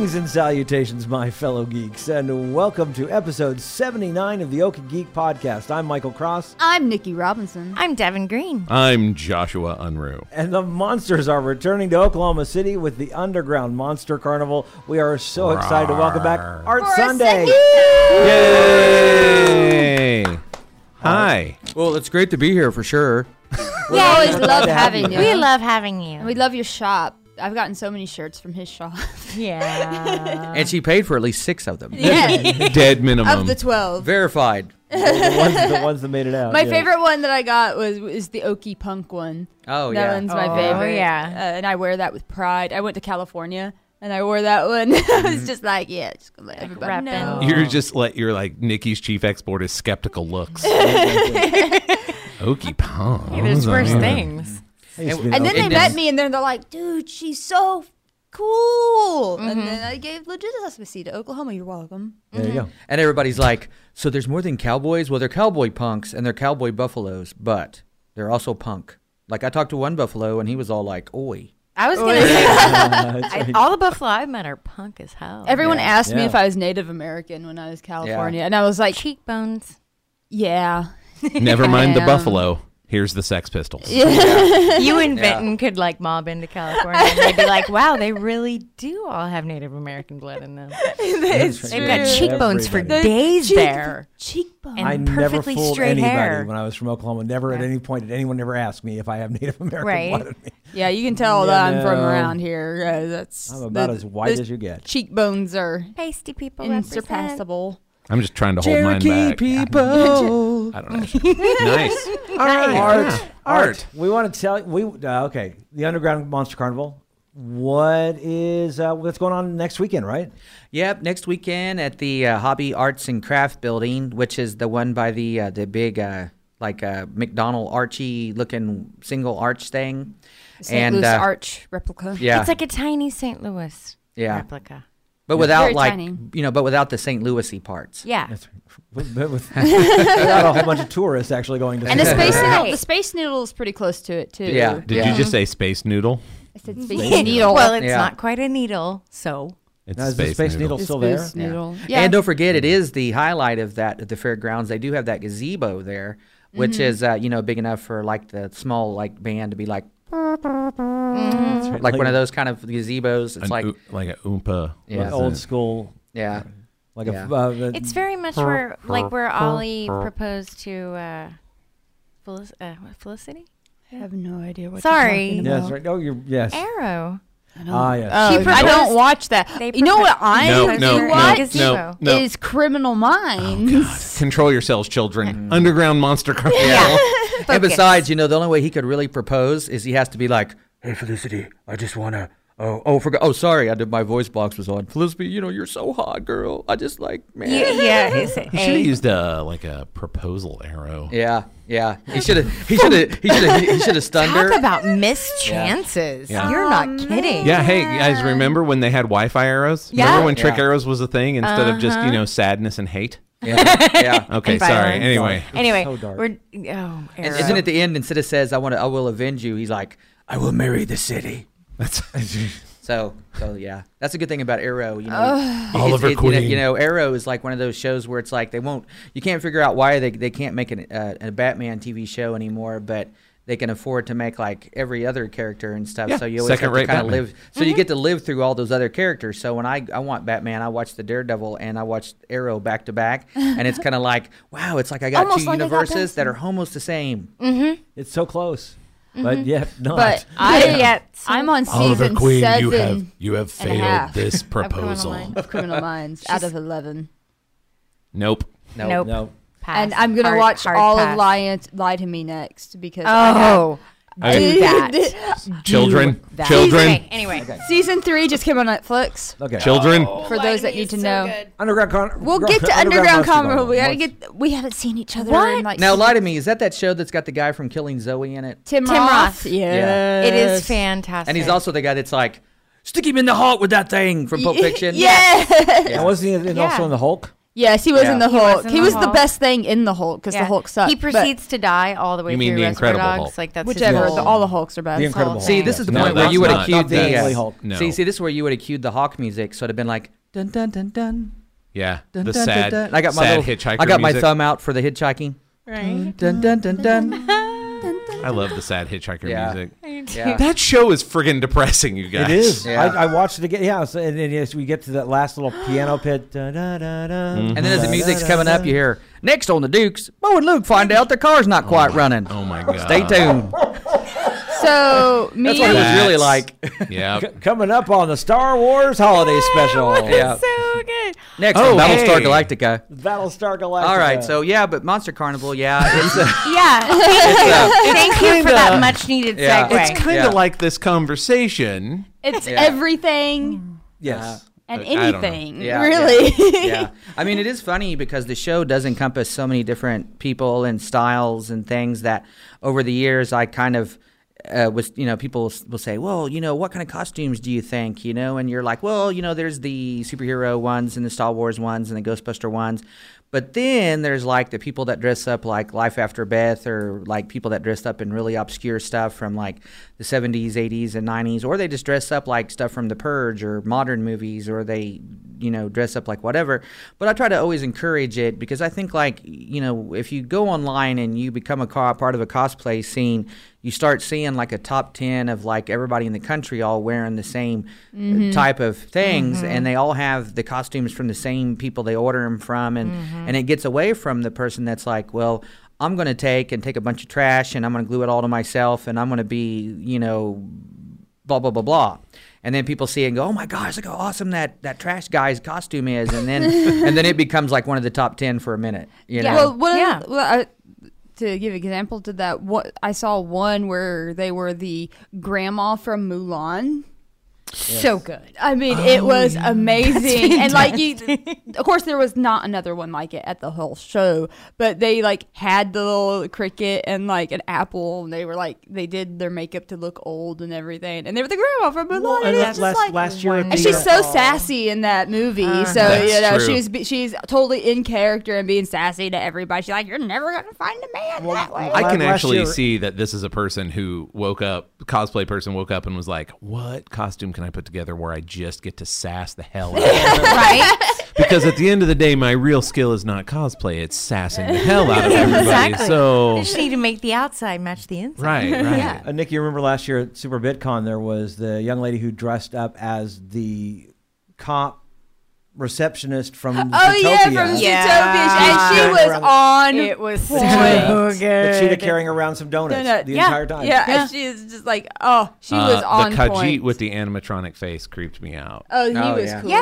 Greetings and salutations, my fellow geeks, and welcome to episode 79 of the Okie Geek Podcast. I'm Michael Cross, I'm Nikki Robinson. I'm Devin Green. I'm Joshua Unruh. and the monsters are returning to Oklahoma City with the Underground Monster Carnival. We are so excited to welcome back Art For a Sunday. Yay! Hi. Well, it's great to be here for sure. We always love having you. you. We love having you. And we love your shop. I've gotten so many shirts from his shop. yeah. and she paid for at least six of them. yeah, Dead minimum. of the twelve. Verified. the, ones, the ones that made it out. My yeah. favorite one that I got was is the Okie Punk one. Oh, that yeah. one's my Oh, favorite. yeah. uh, and I wear that with pride. I went to California and I wore that one. I was just like, yeah, just gonna let everybody repping. know. You're just like you're like Nikki's chief export is skeptical looks. Okie pong. There's worse things. I used to be an And then they And met then- me and then they're like, dude, she's so cool. Mm-hmm. And then I gave legitimacy to Oklahoma. You're welcome. There you go. And everybody's like, so there's more than cowboys? Well, they're cowboy punks and they're cowboy buffaloes, but they're also punk. Like, I talked to one buffalo and he was all like, oi. I was gonna say That's I, all the buffalo I've met are punk as hell. Everyone Yeah. asked me if I was Native American when I was California, and I was like, cheekbones. yeah. Never mind the buffalo. Here's the Sex Pistols. you and Vinton could like mob into California and they'd be like, wow, they really do all have Native American blood in them. That's They've got cheekbones for Everybody. days cheek- there. Cheekbones. And I never fooled anybody hair. when I was from Oklahoma. Never at any point did anyone ever ask me if I have Native American Right. blood in me. yeah, you can tell Yeah, that I'm from around here. Uh, that's I'm about the- as white as you get. Cheekbones are Pasty people represent. insurpassable. I'm just trying to hold mine back. people. I don't know. nice. All right. Art, Yeah. art. We want to tell we uh, okay. The Underground Monster Carnival. What is uh, what's going on next weekend? Right? Yep, next weekend at the uh, Hobby Arts and Craft Building, which is the one by the uh, the big uh, like uh, McDonald Archie looking single arch thing. St. And, Louis uh, Arch replica. Yeah, It's like a tiny St. Louis Yeah. replica. But without Very like tiny. you know, but without the St. Louisy parts. Yeah. That's with, with, without a whole bunch of tourists actually going to. And the see space Right. needle, the space noodle is pretty close to it too. Yeah. Did you just say space noodle? I said space needle. Well, it's Yeah. not quite a needle, so It's Now, is the space needle It's still there? space Yeah. needle. Yeah. And don't forget, it is the highlight of that at the fairgrounds. They do have that gazebo there, which Mm-hmm. is uh, you know big enough for like the small like band to be like That's right. like one of those kind of gazebos. It's like oo- like a oompa. Yeah. What's old school, yeah, like Yeah. a. Uh, the- it's very much where like where Ollie proposed to uh, Felic- uh Felicity I have no idea what. Sorry. You're talking yeah, that's right. Oh, you're yes. Arrow. Ah, yes. Oh, She I don't watch that. They you know what I No, proposed no, her no, no, gazebo. no. is Criminal Minds. Control yourselves, children. Underground Monster Carnival. and besides, you know, the only way he could really propose is he has to be like, "Hey, Felicity, I just wanna." Oh, oh, forgot. Oh, sorry, I did. My voice box was on. Felicity, you know, you're so hot, girl. I just like, man. You, yeah, He should have used a like a proposal arrow. Yeah, yeah. He should have. He should have. He should have. He should have stunned her. talk about missed chances. Yeah. You're not oh, kidding. Yeah, hey guys, remember when they had Wi-Fi arrows? Yeah. Remember when trick Yeah. arrows was a thing instead of just you uh-huh. know sadness and hate? Yeah, yeah. Okay, And sorry. violence. Anyway, Anyway, so dark. we're oh, And Arrow. isn't it the end? Instead of says, "I want to, I will avenge you," he's like, "I will marry the city." that's So, so yeah, that's a good thing about Arrow. You know, It's- Oliver it- you know- Queen. You know, Arrow is like one of those shows where it's like they won't, you can't figure out why they they can't make an, uh, a Batman TV show anymore, but they can afford to make like every other character and stuff. Yeah, so you always have to second-rate kind of live. So you get to live through all those other characters. So when I I want Batman, I watch the Daredevil and I watch Arrow back to back, and it's kind of like wow, it's like I got Almost two like I got universes that are almost the same. it's so close, but mm-hmm. yet not. But I, Yeah. I'm on season seven you have and a half this proposal. Minds. of Criminal Minds out of eleven, Nope. Nope. Nope. no. Pass. and I'm gonna Hard- watch hard all pass. of Lie, Lie to Me next because I oh. have- Oh, I- do that. Children, that. children, Okay, anyway, season three just came on Netflix. Okay. children. For those that need to know, Underground. Con- we'll get to Underground Monster Carnival. We gotta get. We haven't seen each other What? in like Now, lie to me. Is that that show that's got the guy from Killing Zoe in it? Tim, Tim Roth. Roth. Yeah, it is fantastic. And he's also the guy that's like, stick him in the heart with that thing from Pulp Fiction. Yeah. And wasn't he also Yeah. in the Hulk? Yes, he was Yeah. in the He was Hulk. He the was the Hulk. best thing in the Hulk because Yeah. the Hulk sucked. He but proceeds to die all the way You mean through the Reservoir Incredible Dogs. Hulk. Like that's whichever. his The, all the Hulks are best. The Incredible Hulk. See, this is the No, point where that's you would have cued not the the. Uh, Hulk. No. See, see, this is where you would have cued the Hawk music. So it'd have been like dun dun dun dun. Yeah, dun, the dun, sad, dun, dun. I got my sad little, hitchhiker I got my music. thumb out for the hitchhiking. Right. Dun dun dun dun. I love the sad hitchhiker Yeah. music. Yeah. That show is friggin' depressing, you guys. It is. Yeah. I, I watched it again. Yeah, so, and, and yes, we get to that last little piano pit. Da, da, da, da, mm-hmm. And then as the music's coming up, you hear next on the Dukes. Bo and Luke find out their car's not oh quite running. Oh my god. Stay tuned. So me, That's what it was really like. Yeah. C- coming up on the Star Wars holiday oh, special. Yeah. So good. Next Oh, Battlestar hey. Galactica. Battlestar Galactica. All right, so yeah, but Monster Carnival, yeah, it's a, Yeah. Thank uh, you for that much needed Yeah. segue. It's kind of Yeah. like this conversation. it's Yeah. everything mm. yes. and I anything. Yeah, really. yeah. I mean, it is funny because the show does encompass so many different people and styles and things that over the years I kind of uh, was, you know, people will say, well, you know, what kind of costumes do you think, you know? And you're like, well, you know, there's the superhero ones and the Star Wars ones and the Ghostbuster ones. But then there's like the people that dress up like Life After Beth or like people that dress up in really obscure stuff from like the 70s, 80s, and 90s, or they just dress up like stuff from The Purge or modern movies, or they, you know, dress up like whatever. But I try to always encourage it because I think like, you know, if you go online and you become a part of a cosplay scene, you start seeing like a top 10 of like everybody in the country all wearing the same uh, type of things and they all have the costumes from the same people they order them from and and it gets away from the person that's like well i'm going to take and take a bunch of trash and i'm going to glue it all to myself and i'm going to be you know blah blah blah blah. And then people see it and go oh my gosh look how awesome that that trash guy's costume is. And then and then it becomes like one of the top 10 for a minute you know? Well, what Yeah. well, I, to give example to that, what I saw one where they were the grandma from Mulan. So good. I mean, it was amazing, and like you, of course, there was not another one like it at the whole show, but they like had the little cricket and like an apple, and they were like they did their makeup to look old and everything, and they were the grandma from Mulan, Well, and and last, just like. last year, and she's uh, so sassy in that movie, so you know true. she's she's totally in character and being sassy to everybody. She's like, "You're never gonna find a man Well, that way." I- I can actually year- see that this is a person who woke up, cosplay person woke up and was like, "What costume can I put together where I just get to sass the hell out?" of everybody?" right? because at the end of the day, my real skill is not cosplay; it's sassing the hell out of everybody. Exactly. So, You just need to make the outside match the inside. right, right. Yeah. Uh, Nick, you remember last year at Super BitCon, there was the young lady who dressed up as the cop receptionist from Oh Zootopia. yeah, from Yeah. Zootopia, and she was Around- on. It was so point. good. But Cheetah carrying around some donuts Donut. the yeah. entire time. Yeah, Yeah. and she is just like, oh, she Uh, was on the Khajiit point. with the animatronic face creeped me out. oh, he Oh, was yeah. cool. Yeah.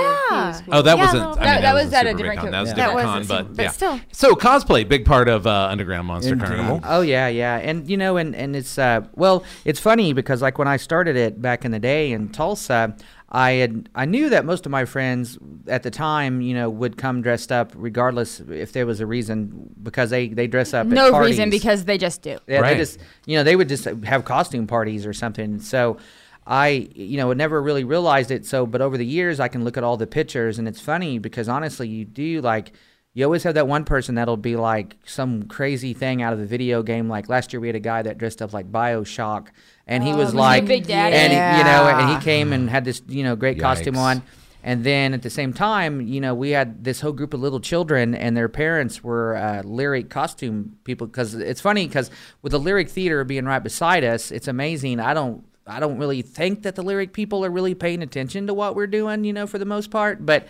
Was cool. Oh, that Yeah, wasn't. no, I mean, that- that, that was, was at a Super different VidCon. co- That was Yeah. That different con, but, but yeah. still. So cosplay, big part of uh, Underground Monster Indeed. Carnival. Oh yeah, yeah, and you know, and and it's uh, well, it's funny because like when I started it back in the day in Tulsa, I had I knew that most of my friends at the time, you know, would come dressed up regardless if there was a reason because they they dress up. at no reason because they just do. Yeah, Right. they just you know they would just have costume parties or something. So I you know never really realized it. So but over the years I can look at all the pictures and it's funny because honestly you do like you always have that one person that'll be like some crazy thing out of the video game. Like last year we had a guy that dressed up like Bioshock and he Oh, was was like Big Daddy? and he- you know and he came and had this you know great costume on. And then at the same time, you know, we had this whole group of little children, and their parents were uh, lyric costume people. Because it's funny, because with the lyric theater being right beside us, it's amazing. I don't, I don't really think that the lyric people are really paying attention to what we're doing, you know, for the most part. But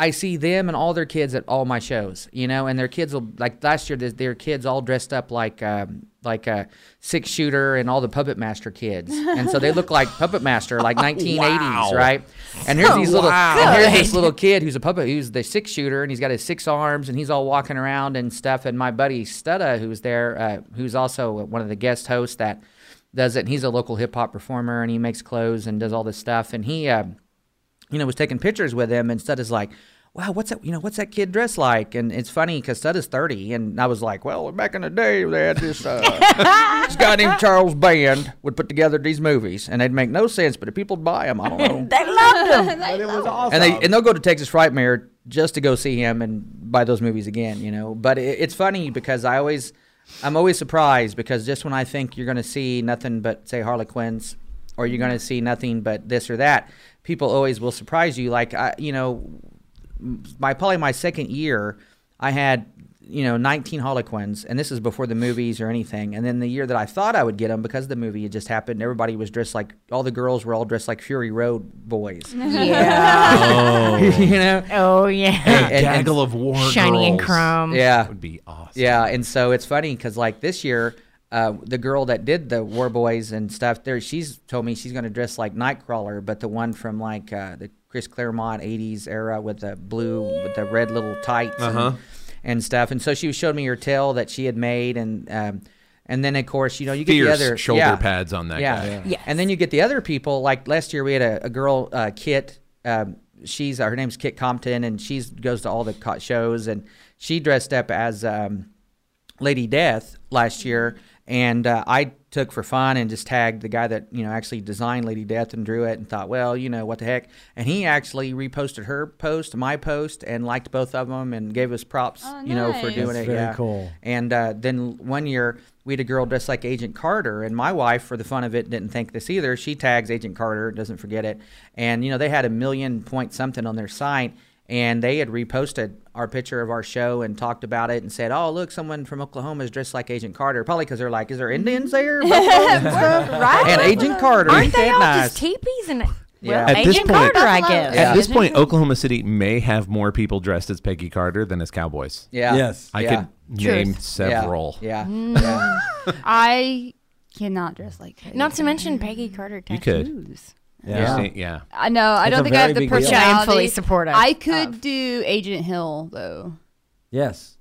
I see them and all their kids at all my shows, you know, and their kids will like last year. Their, their kids all dressed up like um, like a six shooter and all the Puppet Master kids, and so they look like Puppet Master, like 1980s, Wow. right? And here's these little, Wow. and here's this little kid who's a puppet, who's the six shooter, and he's got his six arms, and he's all walking around and stuff. And my buddy Studda, who's there, uh, who's also one of the guest hosts that does it. And he's a local hip hop performer, and he makes clothes and does all this stuff. And he, uh, you know, was taking pictures with him, and Studda's like, wow, what's that? You know, what's that kid dressed like? And it's funny because Stud is 30. And I was like, well, back in the day, they had this, uh, this guy named Charles Band would put together these movies. And they'd make no sense, but if people would buy them. I don't know. They loved them. But it was awesome. and they and they'll go to Texas Frightmare just to go see him and buy those movies again, you know. But it, it's funny because I always, I'm always surprised because just when I think you're going to see nothing but say Harlequins, or you're going to see nothing but this or that, people always will surprise you. Like I, you know, my probably my second year, I had you know 19 Harlequins, and this is before the movies or anything. And then the year that I thought I would get them because the movie had just happened, everybody was dressed like all the girls were all dressed like Fury Road boys. Yeah. Oh, you know. oh yeah. And- and- gaggle of war Shiny and chrome. Yeah, would be awesome. yeah, and so it's funny because like this year, uh, the girl that did the War Boys and stuff, there she's told me she's going to dress like Nightcrawler, but the one from like uh, the Chris Claremont '80s era with the blue with the red little tights Uh-huh. and, and stuff. And so she showed me her tail that she had made, and um, and then of course you know you get Fierce the other shoulder yeah. pads on that yeah. guy. Yes. And then you get the other people. Like last year, we had a, a girl, uh, Kit. Um, she's uh, her name's Kit Compton, and she goes to all the shows. And she dressed up as um, Lady Death last year, and uh, I took for fun and just tagged the guy that you know actually designed Lady Death and drew it, and thought, well, you know what the heck. And he actually reposted her post, my post, and liked both of them, and gave us props, Oh, you know, for nice. doing That's it. very yeah, cool. and uh, then one year we had a girl dressed like Agent Carter, and my wife, for the fun of it, didn't think this either. She tags Agent Carter, doesn't forget it, and you know they had a million point something on their site, and they had reposted our picture of our show and talked about it and said, "Oh, look, someone from Oklahoma is dressed like Agent Carter." Probably because they're like, "Is there Indians there?" right? and Agent Carter, Aren't ain't they that all nice? just teepees and Yeah. well, At this Agent point- Carter, I Buffalo. guess. Yeah. At this point. Oklahoma City may have more people dressed as Peggy Carter than as cowboys. yeah, Yes. I yeah. could name Truth. Yeah. several. Yeah, Mm. yeah. I cannot dress like Peggy. Not to mention Peggy Carter You could. Tattoos. Yeah. Yeah. yeah. I know. I It's don't think I have the big deal. Which I am fully supportive. I could of. do Agent Hill though. Yes.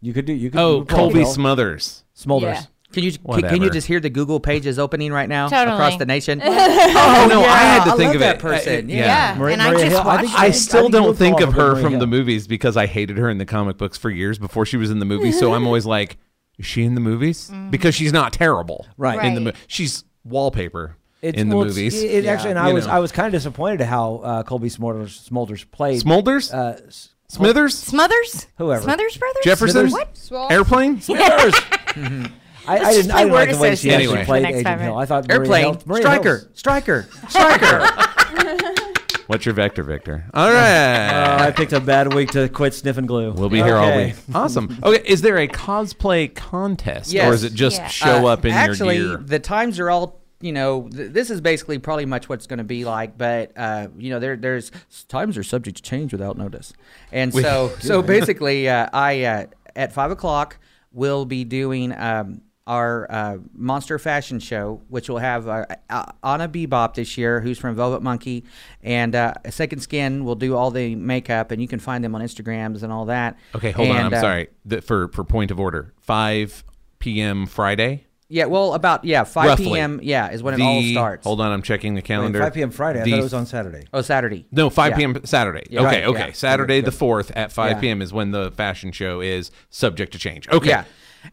You could do. You could. Oh, you could Colby Bill. Smothers. Smolders. Yeah. Can you can, can Whatever. you just hear the Google pages opening right now Totally. across the nation? Oh no, I had to I think love of that it. person. Uh, Yeah. Maria- and I Maria just Hill. I watched think- I I still think you don't would think fall of off her Maria from Hill. the movies because I hated her in the comic books for years before she was in the movie. So I'm always like, is she in the movies? Because she's not terrible, Right. In the mo- Right. she's wallpaper It's, in the well, movies. It, actually, and I You was know. I was kind of disappointed at how uh, Cobie Smulders, Smolders played. Smolders, Uh, S- Smithers, Smothers? Whoever. Smothers Brothers? Jefferson, Smithers? airplane. Smithers. I, I didn't, just I play didn't like the way she association actually played next Agent Hill. I thought Airplane, Hill- Maria striker, Hill's- striker, striker. What's your vector, Victor? All right. Uh. I picked a bad week to quit sniffing glue. We'll be here all week. Awesome. Okay, is there a cosplay contest, or is it just Yeah. show Uh, up in actually, your gear? Actually, the times are all. You know, th- this is basically probably much what it's going to be like, but uh, you know, there there's times are subject to change without notice, and so so basically, uh, I uh, at five o'clock will be doing um, our uh, monster fashion show, which will have uh, uh, Anna Bebop this year, who's from Velvet Monkey, and uh, Second Skin will do all the makeup, and you can find them on Instagrams and all that. Okay, hold on. I'm uh, sorry. The, for for point of order, 5 p.m. Friday. Yeah, well, about yeah, five Roughly. p.m. Yeah, is when the, it all starts. Hold on, I'm checking the Wait, calendar. 5 p.m. Friday. I The- thought it was on Saturday. Oh, Saturday. No, 5 Yeah. p.m. Saturday. Yeah. okay, Right, okay. yeah. Saturday Okay, the 4th at 5 Yeah. p.m. is when the fashion show is subject to change. Okay. Yeah.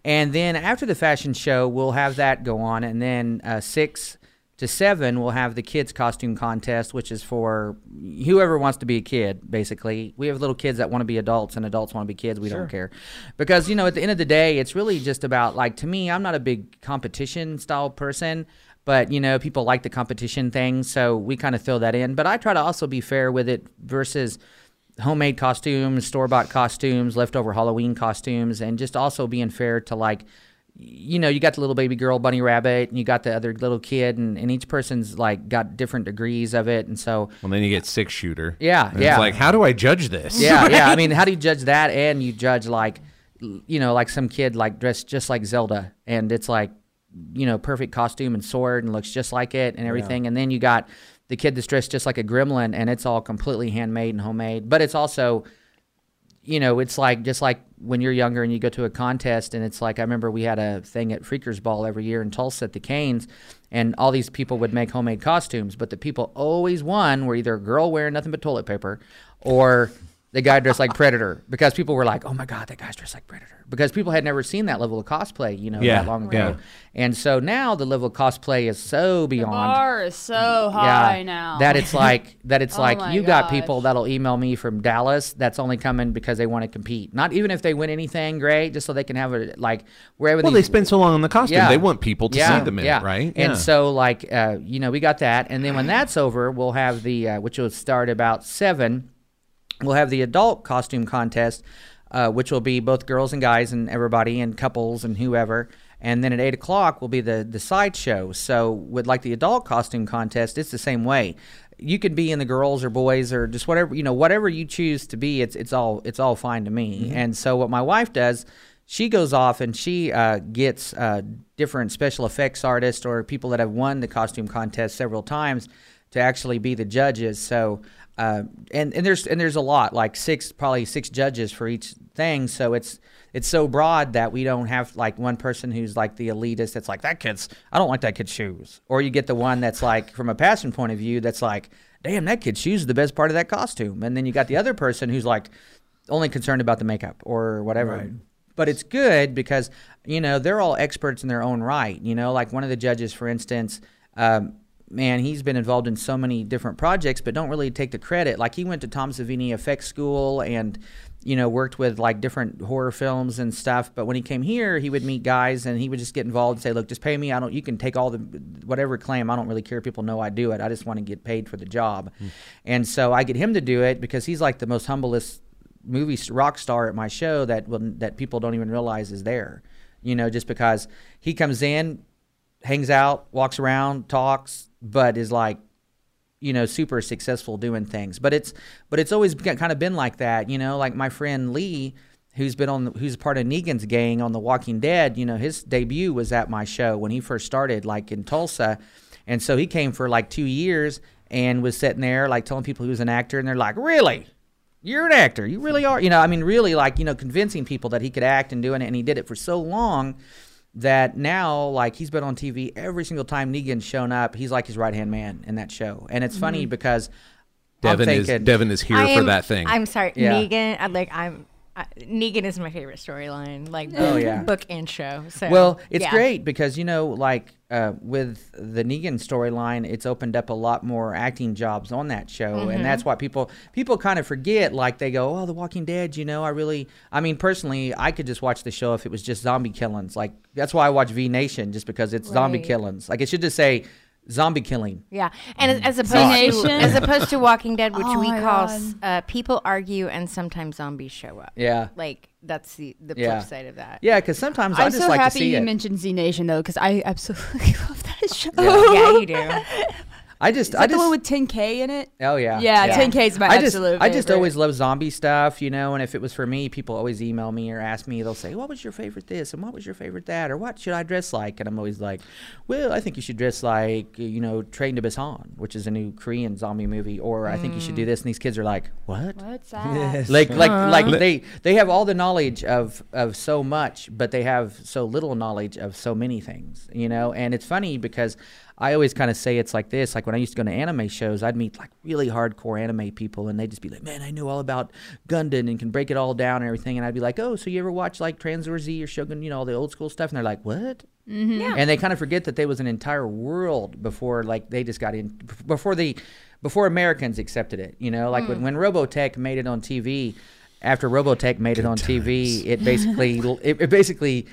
And then after the fashion show, we'll have that go on, and then uh, six to seven, we'll have the kids costume contest, which is for whoever wants to be a kid. Basically, we have little kids that want to be adults, and adults want to be kids. We don't care, because you know, at the end of the day, it's really just about like to me. I'm not a big competition style person. But you know, people like the competition thing, so we kind of throw that in. But I try to also be fair with it versus homemade costumes, store bought costumes, leftover Halloween costumes, and just also being fair to like, you know, you got the little baby girl bunny rabbit, and you got the other little kid, and, and each person's like got different degrees of it, and so Well, then you get six shooter. Yeah, And yeah. It's like, how do I judge this? yeah, yeah. I mean, how do you judge that? And you judge like, you know, like some kid like dressed just like Zelda, and it's like, you know, perfect costume and sword, and looks just like it and everything. And then you got the kid that's dressed just like a gremlin, and it's all completely handmade and homemade. But it's also, you know, it's like just like when you're younger and you go to a contest, and it's like I remember we had a thing at Freakers Ball every year in Tulsa at the Cain's, and all these people would make homemade costumes, but the people always won were either a girl wearing nothing but toilet paper, or the guy dressed like Predator because people were like, "Oh my God, that guy's dressed like Predator," because people had never seen that level of cosplay, you know, Yeah, that long ago. yeah. And so now the level of cosplay is so beyond. The beyond. bar is so high yeah, now. that it's like that it's Oh like my you got people that'll email me from Dallas that's only coming because they want to compete. Not even if they win anything, great, just so they can have a like wherever Well, these they spend so long on the costume. They want people to see them in it, right? And so, like, uh, you know, we got that, and then when that's over, we'll have the uh, which will start about seven. We'll have the adult costume contest, uh, which will be both girls and guys and everybody and couples and whoever. And then at eight o'clock will be the the sideshow. So with like the adult costume contest, it's the same way. You could be in the girls or boys or just whatever you know, whatever you choose to be. It's it's all it's all fine to me. And so what my wife does she goes off and she uh, gets uh, different special effects artists or people that have won the costume contest several times to actually be the judges. So uh, and and there's and there's a lot like six probably six judges for each thing. So it's it's so broad that we don't have like one person who's like the elitist that's like that kid's I don't like that kid's shoes, or you get the one that's like from a passion point of view that's like damn that kid's shoes is the best part of that costume, and then you got the other person who's like only concerned about the makeup or whatever. But it's good because you know they're all experts in their own right you know? Like one of the judges for instance um, man he's been involved in so many different projects but don't really take the credit. Like he went to tom savini effects school and you know worked with like different horror films and stuff. But when he came here he would meet guys and he would just get involved and say look just pay me. I don't you can take all the whatever claim. I don't really care. If people know i do it. I just want to get paid for the job. Hmm. And so i get him to do it because he's like the most humblest movie rock star at my show that will, that people don't even realize is there. You know, just because he comes in, hangs out, walks around, talks, but is like, you know, super successful doing things. But it's but it's always kind of been like that. You know, like my friend Lee. Who's been on? Who's part of Negan's gang on The Walking Dead? You know, his debut was at my show when he first started, like in Tulsa, and so he came for like two years and was sitting there like telling people he was an actor, and they're like, "Really? you're an actor. You really are. You know, I mean, really, like, you know, convincing people that he could act and doing it. And he did it for so long that now, like, he's been on TV every single time Negan's shown up. He's like his right hand man in that show. And it's funny mm-hmm. because Devin I'm is Devin is here I for am- that thing. I'm sorry, Yeah. Negan. I'm like I'm. I, Negan is my favorite storyline, like Oh, yeah. book and show. So Well, it's yeah. great because you know, like uh, with the Negan storyline, it's opened up a lot more acting jobs on that show, Mm-hmm. and that's why people people kind of forget. Like they go, "Oh, The Walking Dead." You know, I really, I mean, personally, I could just watch the show if it was just zombie killings. Like that's why I watch Z Nation, just because it's zombie killings. Like it should just say zombie killing. Yeah, and as- as opposed Nation. to as opposed to Walking Dead, which Oh we call uh, people argue and sometimes zombies show up. Yeah, Like that's the the Yeah. flip side of that. yeah, because sometimes I I'm just so like to happy see you it. mentioned Z Nation though, because I absolutely love that show. yeah, you do. I just, I just, the one with 10K in it? Oh yeah, Yeah, 10K is my I just, absolute I just favorite. always love zombie stuff, you know. And if it was for me, people always email me or ask me. They'll say, "What was your favorite this?" and "What was your favorite that?" or "What should I dress like?" And I'm always like, "Well, I think you should dress like, uh, you know, Train to Busan, which is a new Korean zombie movie, or I think you should do mm. this." And these kids are like, "What?" What's that? Like, like, like they they have all the knowledge of of so much, but they have so little knowledge of so many things, you know. And it's funny because I always kind of say it's like this. Like when I used to go to anime shows, I'd meet like really hardcore anime people, and they'd just be like, "Man, I know all about Gundam and can break it all down and everything." And I'd be like, "Oh, so you ever watch like Tranzor Z or Shogun, you know, all the old school stuff?" And they're like, "What?" Mm-hmm. Yeah. and they kind of forget that there was an entire world before like they just got in before the before Americans accepted it you know like when, mm. when Robotech made it on TV after Robotech made it on TV it basically it, it basically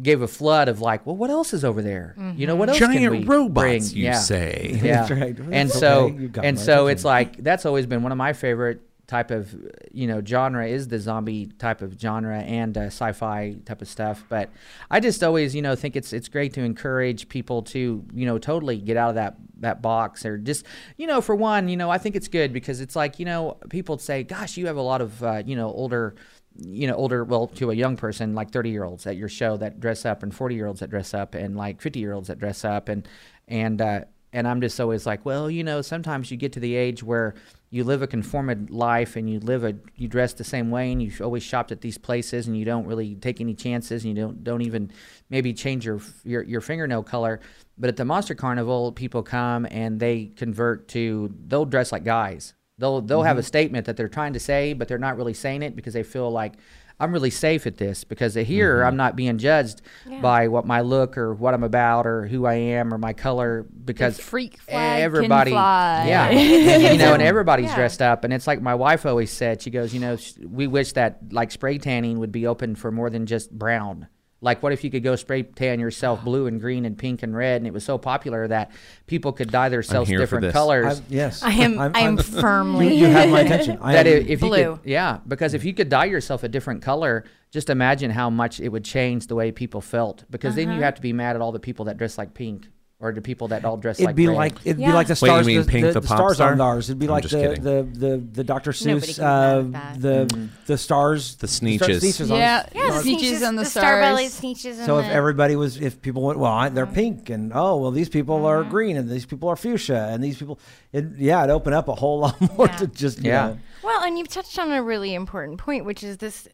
gave a flood of like well what else is over there you know what else can we Giant robots, bring? you yeah. say. yeah That's right. and That's so okay. And my so it's like that's always been one of my favorite type of you know genre is the zombie type of genre and uh, sci-fi type of stuff but i just always you know think it's it's great to encourage people to you know totally get out of that that box or just you know for one you know i think it's good because it's like you know people say gosh you have a lot of uh, you know older you know older well to a young person like 30 year olds at your show that dress up and 40 year olds that dress up and like 50 year olds that dress up and and uh and I'm just always like, well, you know, sometimes you get to the age where you live a conformed life and you live a you dress the same way and you've always shopped at these places and you don't really take any chances and you don't don't even maybe change your your, your fingernail color. But at the Monster Carnival, people come and they convert to they'll dress like guys. They'll they'll Mm-hmm. have a statement that they're trying to say, but they're not really saying it because they feel like I'm really safe at this because they hear Mm-hmm. I'm not being judged by what my look or what I'm about or who I am or my color because freak flag can everybody fly. yeah you know and everybody's Yeah. dressed up and it's like my wife always said she goes you know sh- we wish that like spray tanning would be open for more than just brown like what if you could go spray tan yourself blue and green and pink and red and it was so popular that people could dye themselves different colors I, yes, I am. I'm, I am I'm- firmly. you, you have my attention. I that am, if, if you Blue. could yeah because if you could dye yourself a different color just imagine how much it would change the way people felt because then you Uh-huh. have to be mad at all the people that dress like pink or the people that all dress It'd like be red. like it'd Yeah. be like the stars. mean the, Pink the, the the stars star? on ours. It'd be I'm like the, kidding. the the the Dr. Seuss, uh, have that. the the stars, The sneeches, Sneetches. Sneetches Yeah, yeah, the the Sneetches and the Starbelly stars. Sneetches So if everybody was, if people went, well, I, they're Mm-hmm. pink, and oh, well, these people are green, and these people are fuchsia, and these people, it, yeah, it'd open up a whole lot more Yeah. to just, you Yeah. know, Well, and you've touched on a really important point, which is this.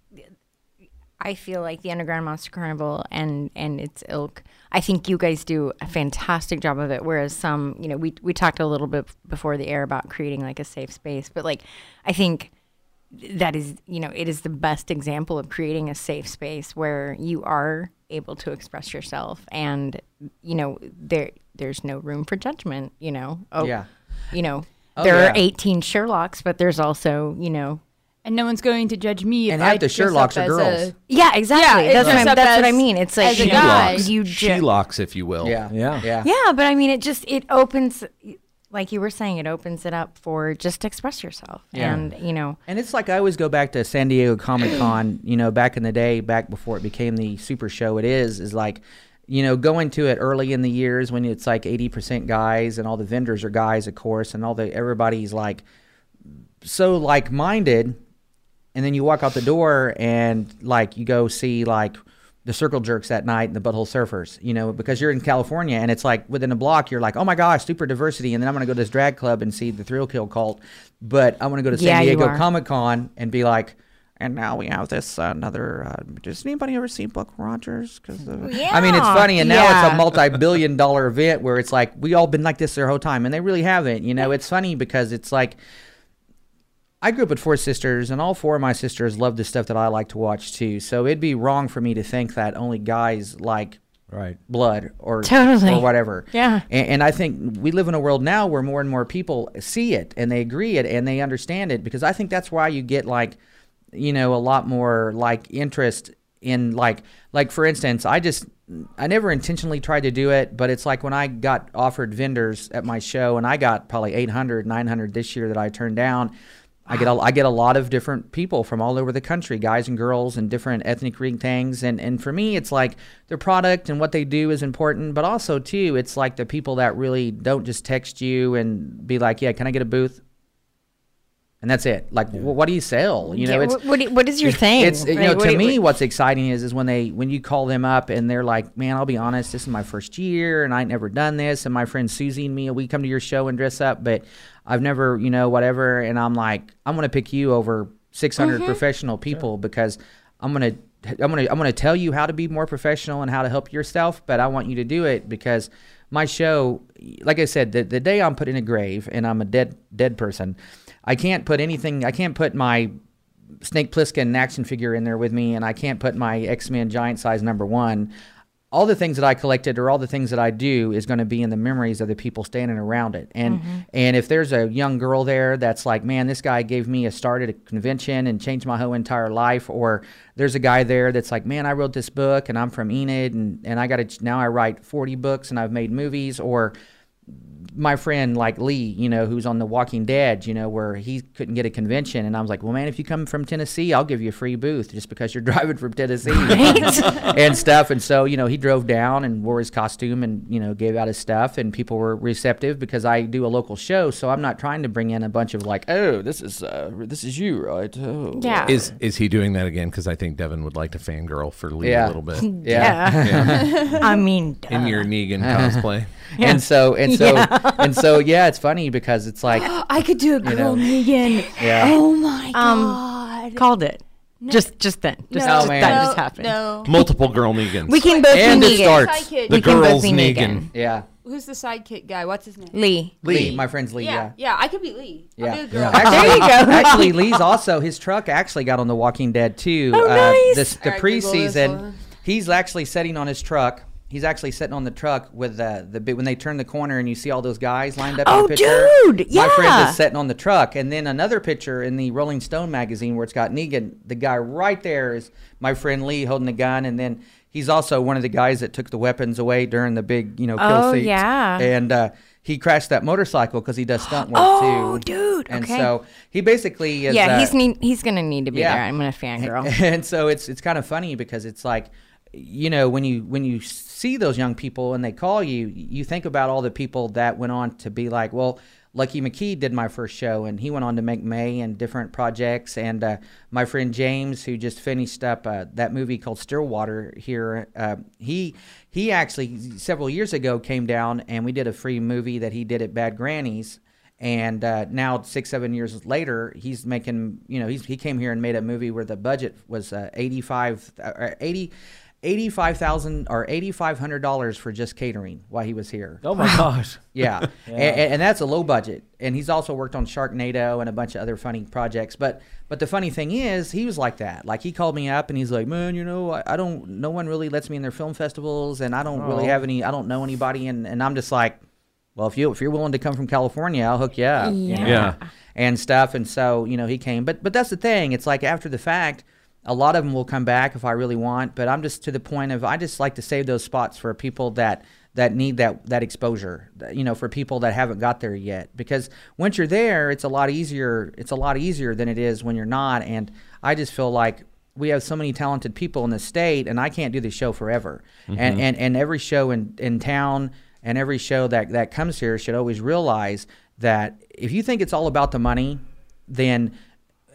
I feel like the Underground Monster Carnival and and its ilk. I think you guys do a fantastic job of it. Whereas some, you know, we we talked a little bit before the air about creating like a safe space, but like I think that is, you know, it is the best example of creating a safe space where you are able to express yourself, and you know, there there's no room for judgment. You know, oh, Yeah. you know. Oh, there yeah. are 18 Sherlocks, but there's also, you know, And no one's going to judge me if And half I the dress Sherlocks up are girls. A, Yeah, exactly. Yeah, it that's what, I'm, that's what I mean. It's like as a you, guy. you She locks, if you will. yeah Yeah. yeah yeah, but I mean, it just it opens, like you were saying, it opens it up for just express yourself, Yeah. and you know, And it's like I always go back to San Diego Comic Con, you know, back in the day, back before it became the super show it is, is like, you know, going to it early in the years when it's like 80% guys and all the vendors are guys, of course, and all the, everybody's like so like minded. And then you walk out the door and like you go see like the circle jerks that night and the butthole surfers, you know, because you're in California and it's like within a block, you're like, oh my gosh, super diversity. And then I'm going to go to this drag club and see the Thrill Kill Kult. But I want to go to San Yeah, Diego. Comic Con and be like, and now we have this uh, another. Uh, does anybody ever see Buck Rogers? Because I mean, it's funny, and now it's a multi-billion-dollar event where it's like we all been like this their whole time, and they really haven't. You know, it's funny because it's like I grew up with four sisters, and all four of my sisters love the stuff that I like to watch too. So it'd be wrong for me to think that only guys like right. blood or Totally. or whatever. Yeah. And, and I think we live in a world now where more and more people see it and they agree it and they understand it because I think that's why you get like, you know, a lot more like interest in like like for instance, I just I never intentionally tried to do it, but it's like when I got offered vendors at my show and I got probably 800, 900 this year that I turned down. I get a, I get a lot of different people from all over the country, guys and girls, and different ethnic ring things. And and for me, it's like their product and what they do is important, but also too, it's like the people that really don't just text you and be like, "Yeah, can I get a booth?" And that's it. Like, wh- what do you sell? You know, Yeah, it's what, what, what is your thing? it's you Like, know what to do- me what- what's exciting is is when they when you call them up and they're like man i'll be honest this is my first year and i ain't never done this and my friend susie and me we come to your show and dress up but i've never you know whatever and i'm like i'm gonna pick you over 600 mm-hmm. professional people because i'm gonna i'm gonna i'm gonna tell you how to be more professional and how to help yourself but i want you to do it because my show like i said the, the day i'm put in a grave and i'm a dead dead person i can't put anything i can't put my Snake Plissken action figure in there with me, and I can't put my X Men giant size number one. All the things that I collected or all the things that I do is going to be in the memories of the people standing around it. And mm-hmm. and if there's a young girl there that's like, man, this guy gave me a start at a convention and changed my whole entire life, or there's a guy there that's like, man, I wrote this book and I'm from Enid and and I got to now I write 40 books and I've made movies, or my friend like Lee, you know, who's on The Walking Dead, you know, where he couldn't get a convention, and I was like, well, man, if you come from Tennessee, I'll give you a free booth just because you're driving from Tennessee and stuff. And so, you know, he drove down and wore his costume and you know gave out his stuff, and people were receptive because I do a local show, so I'm not trying to bring in a bunch of like, oh, this is uh, this is you, right? Oh. yeah. Is is he doing that again? Because I think Devin would like to fangirl for Lee Yeah. a little bit Yeah. Yeah. I mean, in your Negan cosplay. And so and so and so yeah, it's funny because it's like I could do a girl Negan. yeah. Oh my Um, god. called it. Just just then. Just, no, Oh, just man. that no, just happened. No. Multiple girl Negans. We can both And be it Negan. starts. The we can both girls be Negan. Negan. Yeah. who's the sidekick guy? What's his name? Lee. Lee, my friend's Lee. yeah, Yeah. yeah, I could be Lee. I'll Yeah. be a girl. Yeah. Actually, There you go. actually, Lee's also his truck actually got on The Walking Dead too. Oh, uh, nice. This, the All right, Google this preseason, he's actually sitting on his truck. He's actually sitting on the truck with uh, the bit when they turn the corner and you see all those guys lined up. Oh, in the picture. dude, My friend is sitting on the truck, and then another picture in the Rolling Stone magazine where it's got Negan. The guy right there is my friend Lee holding the gun, and then he's also one of the guys that took the weapons away during the big, you know, kill Oh, scenes. yeah. and uh, he crashed that motorcycle because he does stunt work Oh, too. dude, And okay. so he basically is. yeah, uh, he's need, he's gonna need to be yeah. there. I'm gonna fangirl. and so it's it's kind of funny because it's like you know when you when you see those young people and they call you you think about all the people that went on to be like well Lucky McKee did my first show and he went on to make May and different projects. And uh, my friend James who just finished up uh, that movie called Stillwater here uh, he he actually several years ago came down and we did a free movie that he did at Bad Granny's. And uh, now six seven years later he's making you know he's, he came here and made a movie where the budget was uh, 85 uh, 80 85,000 or $8500 for just catering while he was here Oh my gosh. yeah, And, and that's a low budget. And he's also worked on Sharknado and a bunch of other funny projects. But but the funny thing is, he was like that. Like he called me up and he's like, "Man, you know, I, I don't. No one really lets me in their film festivals, and I don't really Oh. have any. I don't know anybody." And and I'm just like, "Well, if you if you're willing to come from California, I'll hook you up." you Yeah. know, Yeah. And stuff. And so you know, he came. But but that's the thing. It's like after the fact. A lot of them will come back if I really want, but I'm just to the point of I just like to save those spots for people that that need that that exposure you know for people that haven't got there yet. Because once you're there it's a lot easier it's a lot easier than it is when you're not and i just feel like we have so many talented people in the state and i can't do this show forever. And, mm-hmm. and and every show in in town and every show that that comes here should always realize that if you think it's all about the money then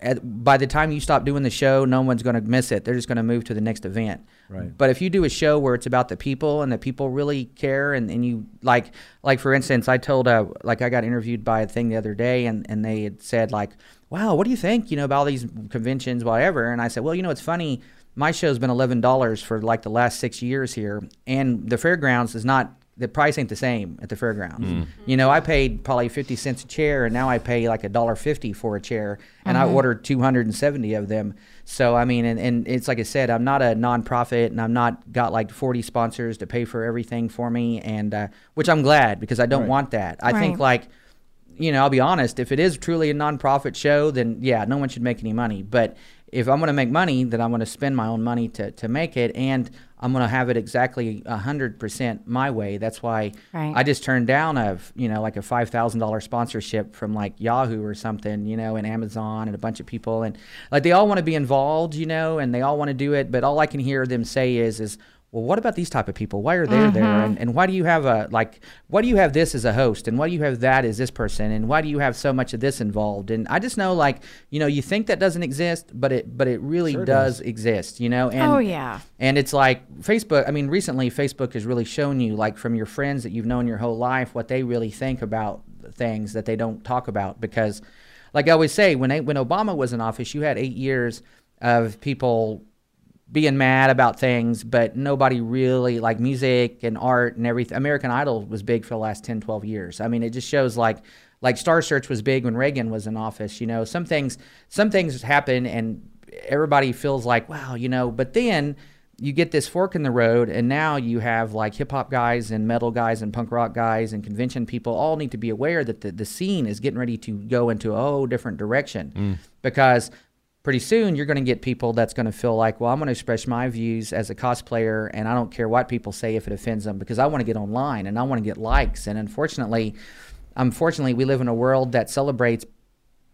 at, by the time you stop doing the show, no one's going to miss it. They're just going to move to the next event. Right. But if you do a show where it's about the people and the people really care, and, and you like, like for instance, I told, uh, like I got interviewed by a thing the other day, and, and they had said like, "Wow, what do you think, you know, about all these conventions, whatever?" And I said, "Well, you know, it's funny. My show's been eleven dollars for like the last six years here, and the fairgrounds is not." The price ain't the same at the fairgrounds. You know, I paid probably fifty cents a chair, and now I pay like a dollar fifty for a chair, and I ordered two hundred and seventy of them. So I mean, and, and it's like I said, I'm not a nonprofit, and I'm not got like forty sponsors to pay for everything for me, and uh, which I'm glad because I don't Right. want that. I think like you know, I'll be honest, if it is truly a nonprofit show, then yeah, no one should make any money. But if I'm going to make money, then I'm going to spend my own money to, to make it, and I'm going to have it exactly 100% my way. That's why Right. I just turned down a, you know, like a $5,000 sponsorship from like Yahoo or something, you know, and Amazon and a bunch of people. And like they all want to be involved, you know, and they all want to do it. But all I can hear them say is, is, well, what about these type of people? Why are they there? Mm-hmm. And, and why do you have a like? Why do you have this as a host? And why do you have that as this person? And why do you have so much of this involved? And I just know, like, you know, you think that doesn't exist, but it but it really Sure does does. exist. You know? And, Oh, yeah. And it's like Facebook. I mean, recently Facebook has really shown you, like, from your friends that you've known your whole life, what they really think about things that they don't talk about. Because, like I always say, when they, when Obama was in office, you had eight years of people being mad about things, but nobody really like music and art and everything. American Idol was big for the last 10, 12 years. I mean, it just shows like like Star Search was big when Reagan was in office. You know, some things some things happen and everybody feels like, wow, you know, but then you get this fork in the road and now you have like hip hop guys and metal guys and punk rock guys and convention people all need to be aware that the, the scene is getting ready to go into a whole different direction mm. because pretty soon you're going to get people that's going to feel like, well, I'm going to express my views as a cosplayer, and I don't care what people say if it offends them because I want to get online and I want to get likes. And unfortunately, unfortunately, we live in a world that celebrates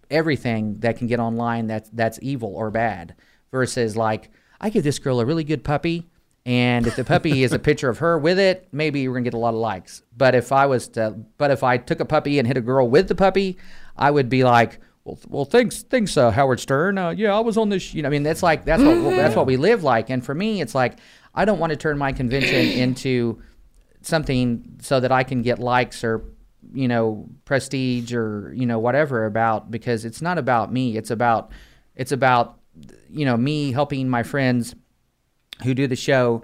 everything that can get online that's that's evil or bad versus like I give this girl a really good puppy and if the puppy is a picture of her with it maybe we're going to get a lot of likes but if I was to but if I took a puppy and hit a girl with the puppy I would be like well, well thanks thanks uh, Howard Stern. Uh, yeah I was on this you know I mean that's like that's what that's what we live like. And for me it's like I don't want to turn my convention into something so that I can get likes or you know prestige or you know whatever about because it's not about me. It's about it's about you know me helping my friends who do the show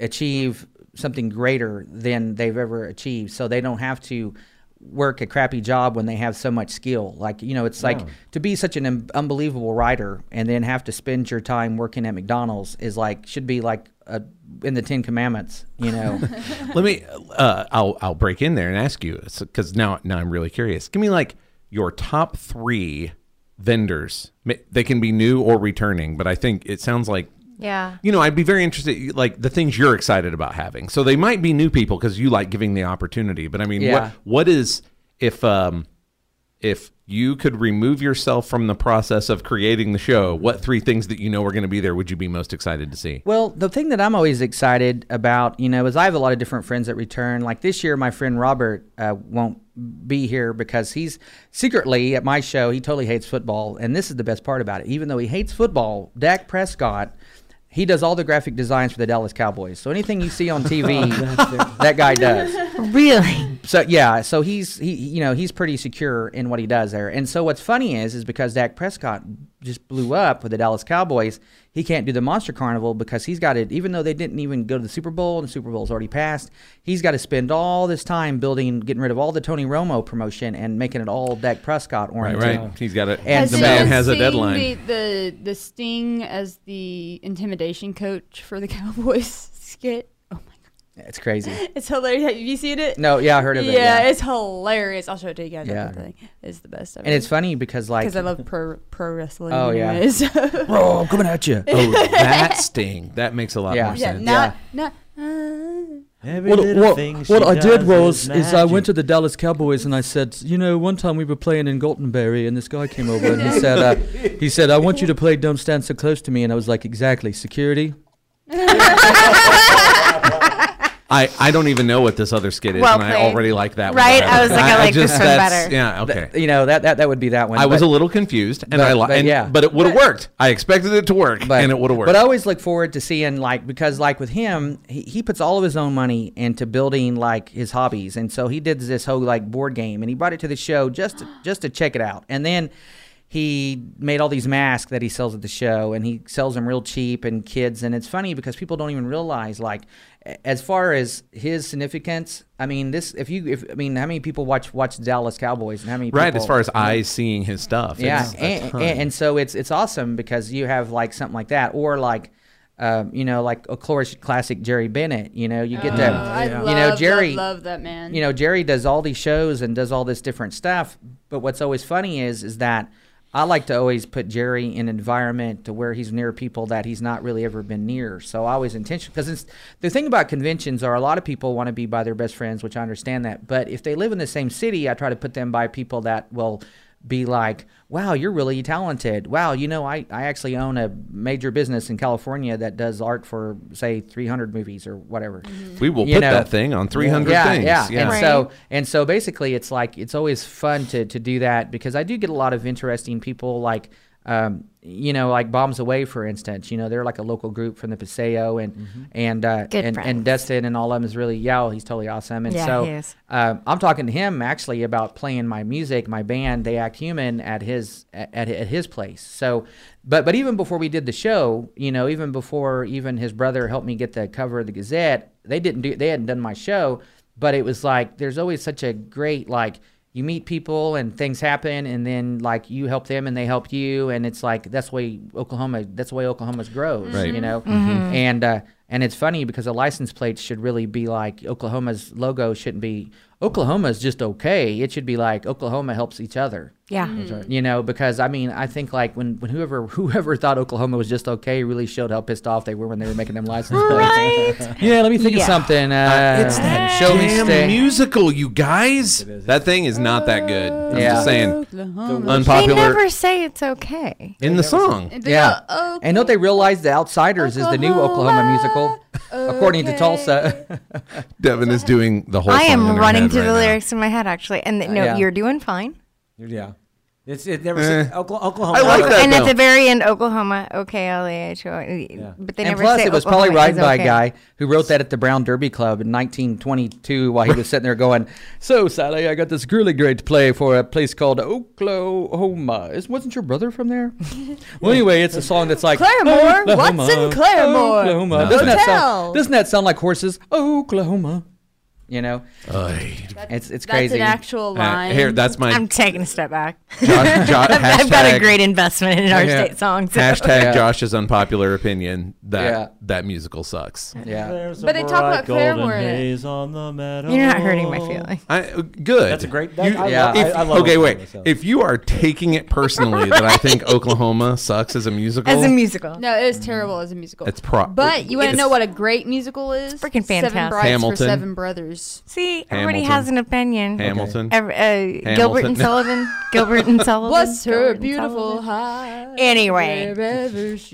achieve something greater than they've ever achieved. So they don't have to work a crappy job when they have so much skill. Like, you know, it's like to be such an un- unbelievable writer and then have to spend your time working at McDonald's is like, should be like a, in the Ten Commandments, you know? Let me. Uh, I'll I'll break in there and ask you because now now I'm really curious. Give me like your top three vendors. They can be new or returning, but I think it sounds like Yeah. you know I'd be very interested like the things you're excited about having. So they might be new people because you like giving the opportunity. But I mean, Yeah. what what is if um if you could remove yourself from the process of creating the show, what three things that you know are going to be there would you be most excited to see? Well, the thing that I'm always excited about, you know, is I have a lot of different friends that return. Like this year, my friend Robert uh, won't be here because he's secretly at my show. He totally hates football, and this is the best part about it. Even though he hates football, Dak Prescott. He does all the graphic designs for the Dallas Cowboys. So anything you see on TV, that guy does. Really? So yeah, so he's he you know he's pretty secure in what he does there. And so what's funny is is because Dak Prescott just blew up with the Dallas Cowboys, he can't do the Monster Carnival because he's got to even though they didn't even go to the Super Bowl and the Super Bowl's already passed, he's got to spend all this time building getting rid of all the Tony Romo promotion and making it all Dak Prescott Right, oriented. right. right. He's got it. And the man has a deadline. The, the the Sting as the intimidation coach for the Cowboys skit. My god, It's crazy. it's hilarious. Have you seen it? No, yeah, I heard of it. yeah, Yeah. it's hilarious. I'll show it to you guys. Yeah. Yeah, it's the best. And it's funny because like because I love pro pro wrestling. Oh, yeah. anyways. oh, I'm coming at you. oh, that sting. That makes a lot Yeah. more yeah, sense. not not. Uh, Every What, what, thing what I did was is I went to the Dallas Cowboys and I said, you know, one time we were playing in Goldenberry and this guy came over and he said, uh, he said, I want you to play "Don't Stand So Close to Me," and I was like, exactly, security. I, I don't even know what this other skit is, Well and I played. already like that one. Right? one. I was like, I like this one that's- better. Yeah, okay. You know that that that would be that one. I was But- a little confused, and but- I li- but and, yeah. but it would have worked. I expected it to work, and it would have worked. But I always look forward to seeing like because like with him, he, he puts all of his own money into building like his hobbies, and so he did this whole like board game, and he brought it to the show just to, just to check it out, and then he made all these masks that he sells at the show, and he sells them real cheap and kids, and it's funny because people don't even realize like as far as his significance. I mean, this if you if I mean how many people watch watch Dallas Cowboys and how many right, as far as eyes seeing his stuff. yeah, and, and, and so it's it's awesome because you have like something like that, or like, um, you know, like a classic classic Jerry Bennett. You know, you get oh, to, I you love, know, Jerry. love, love that man. You know, Jerry does all these shows and does all this different stuff. But what's always funny is is that I like to always put Jerry in an environment to where he's near people that he's not really ever been near. So I always intention because the thing about conventions are a lot of people want to be by their best friends, which I understand that. But if they live in the same city, I try to put them by people that will be like, wow, you're really talented. Wow, you know, I, I actually own a major business in California that does art for, say, 300 movies or whatever. Mm-hmm. we will you put know, that thing on 300 yeah, things. Yeah, yeah. And Right. so and so basically it's like it's always fun to to do that because I do get a lot of interesting people like um, you know, like Bombs Away, for instance. You know, they're like a local group from the Paseo, and and uh, Good and, and Dustin and all of them is really yeah, he's totally awesome. And Yeah, so he is. um, I'm talking to him actually about playing my music, my band, They Act Human, at his at, at his place. So, but but even before we did the show, you know, even before even his brother helped me get the cover of the Gazette, they didn't do they hadn't done my show, but it was like there's always such a great like you meet people and things happen and then like you help them and they help you and it's like that's the way Oklahoma that's the way Oklahoma's grows Right. you know Mm-hmm. and uh and it's funny because a license plate should really be like Oklahoma's logo shouldn't be Oklahoma's just okay it should be like Oklahoma helps each other Yeah. you know because I mean I think like when, when whoever whoever thought Oklahoma was just okay really showed how pissed off they were when they were making them license plates Right. yeah let me think Yeah. of something uh, it's that show me damn stay musical, you guys. That thing is not that good. I'm Yeah. just saying. Oklahoma. They Unpopular never say it's okay. in the song. They Yeah. go, And don't they realize The Outsiders is the new Oklahoma musical, according to. Tulsa? Devin is doing the whole. I am in her running head through right the now. lyrics in my head actually, and th- no, Yeah. you're doing fine. Yeah. It's it never. Eh. Oklahoma. Oklahoma I like that. and at the very end, Oklahoma, O K L A H O. But they and never plus, say it was Oklahoma probably written is by okay. a guy who wrote that at the Brown Derby Club in 1922 while he was sitting there going, So, Sally, I got this really great play for a place called Oklahoma. Is, wasn't your brother from there? well, anyway, it's a song that's like, Claremore? What's Oklahoma, in Claremore? Oklahoma. No. Doesn't, that sound, doesn't that sound like horses? Oklahoma. You know, Ay. it's it's That's crazy. an actual Uh, line. here, that's my I'm taking a step back. Josh, Jo- I've, I've got a great investment in our Yeah. state songs. Hashtag Yeah. Josh's unpopular opinion that Yeah. that musical sucks. yeah. But they talk about Claremore in on the meadow. You're not hurting my feelings. I, uh, good. That's a great. That, I, Yeah. If- I, I love okay, wait. If you are taking it personally that I think Oklahoma sucks as a musical, As a musical. No, it is terrible as a musical. it's pro. But you want to know what a great musical is? freaking Seven fantastic. Brides Hamilton. for Seven Brothers. See, everybody Hamilton. has an opinion. Hamilton. Every, uh, Gilbert and Sullivan. Gilbert and Sullivan. Bless her Gilbert beautiful Sullivan. heart. Anyway.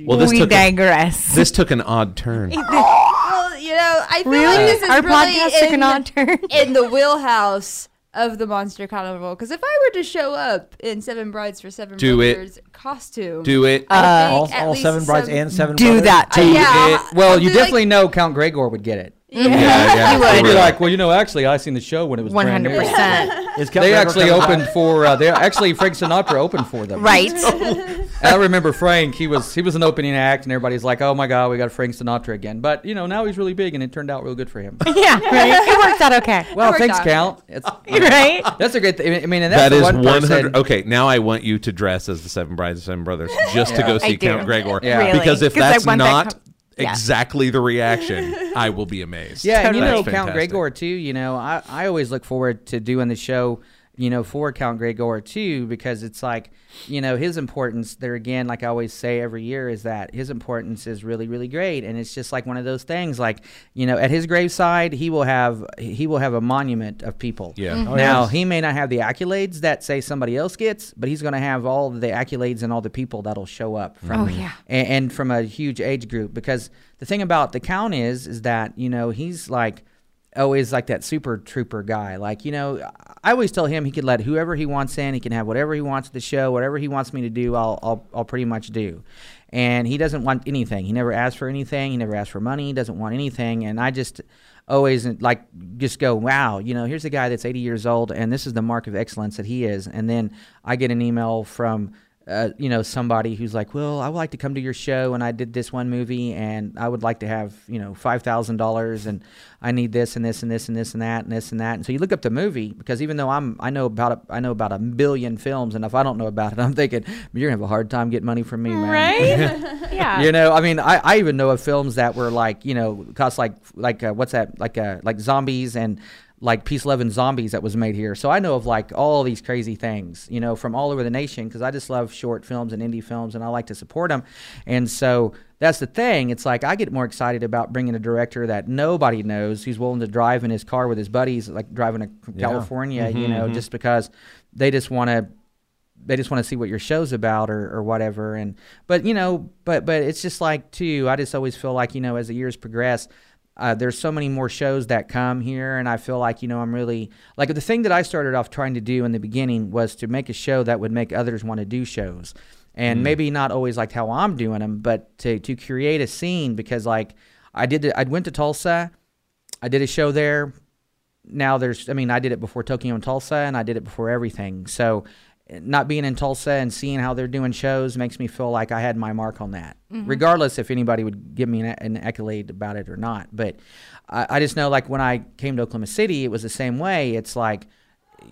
Well, this we took a- digress. This took an odd turn. Well, you know, I feel like this is Our really podcast took an odd turn. in the wheelhouse of the Monster Carnival. Because if I were to show up in Seven Brides for Seven Do it. Costume, Do it. Uh, all, all seven brides some- and seven. Do brothers? that Uh, yeah, It- well, I'll you do, like- definitely know Count Gregor would get it. Yeah. Yeah, yeah. You would. for You'd be like, well, you know, actually, I seen the show when it was One brand hundred new. percent. Is Count They actually opened for. Uh, they actually Frank Sinatra opened for them. Right. I remember Frank. He was he was an opening act, and everybody's like, "Oh my God, we got Frank Sinatra again." But you know, now he's really big, and it turned out real good for him. yeah. Right. It worked out okay. Well, thanks, out. Count. It's, right. that's a great. Th- I mean, and that's That the is one one person- hundred. Okay, now I want you to dress as the Seven Brides and Seven Brothers just to Yeah. go I see do. Count Gregor. Yeah. Really, Because if that's want that not com- yeah. exactly the reaction, I will be amazed. Yeah, and you That's know Count fantastic. Gregor too. You know, I, I always look forward to doing the show. You know, for Count Gregor too, because it's like, you know, his importance there again. Like I always say every year, is that his importance is really, really great, and it's just like one of those things. Like, you know, at his graveside, he will have he will have a monument of people. Yeah. Mm-hmm. Oh, now yes. he may not have the accolades that say somebody else gets, but he's going to have all the accolades and all the people that'll show up from Oh, yeah. and, and from a huge age group because the thing about the count is is that you know he's like always like that super trooper guy. Like you know i always tell him he could let whoever he wants in. He can have whatever he wants at the show. Whatever he wants me to do i'll i'll, I'll pretty much do. And he doesn't want anything. He never asks for anything. He never asks for money. He doesn't want anything. And i just always like just go wow you know here's a guy that's 80 years old and this is the mark of excellence that he is. And then i get an email from uh, you know somebody who's like well i would like to come to your show and i did this one movie and i would like to have you know $5000 and i need this and this and this and this and that and this and that and so you look up the movie because even though i'm i know about it i know about a billion films and if i don't know about it i'm thinking you're gonna have a hard time getting money from me man Right. yeah. you know, I mean, I, I even know of films that were like, you know, cost like like uh, what's that like uh, like zombies and like Peace, Love, and Zombies that was made here. So I know of like all these crazy things, you know, from all over the nation because I just love short films and indie films and I like to support them. And so that's the thing. It's like I get more excited about bringing a director that nobody knows who's willing to drive in his car with his buddies, like driving to California, you mm-hmm, know, mm-hmm. just because they just want to they just want to see what your show's about or, or whatever and but you know but but it's just like too i just always feel like you know as the years progress uh, there's so many more shows that come here and i feel like you know i'm really like the thing that i started off trying to do in the beginning was to make a show that would make others want to do shows. And maybe not always like how i'm doing them but to, to create a scene because like i did i went to tulsa. I did a show there. Now there's i mean i did it before tokyo in tulsa and i did it before everything. So not being in tulsa and seeing how they're doing shows makes me feel like i had my mark on that. Mm-hmm. Regardless if anybody would give me an, an accolade about it or not. But I, I just know like when i came to oklahoma city it was the same way. It's like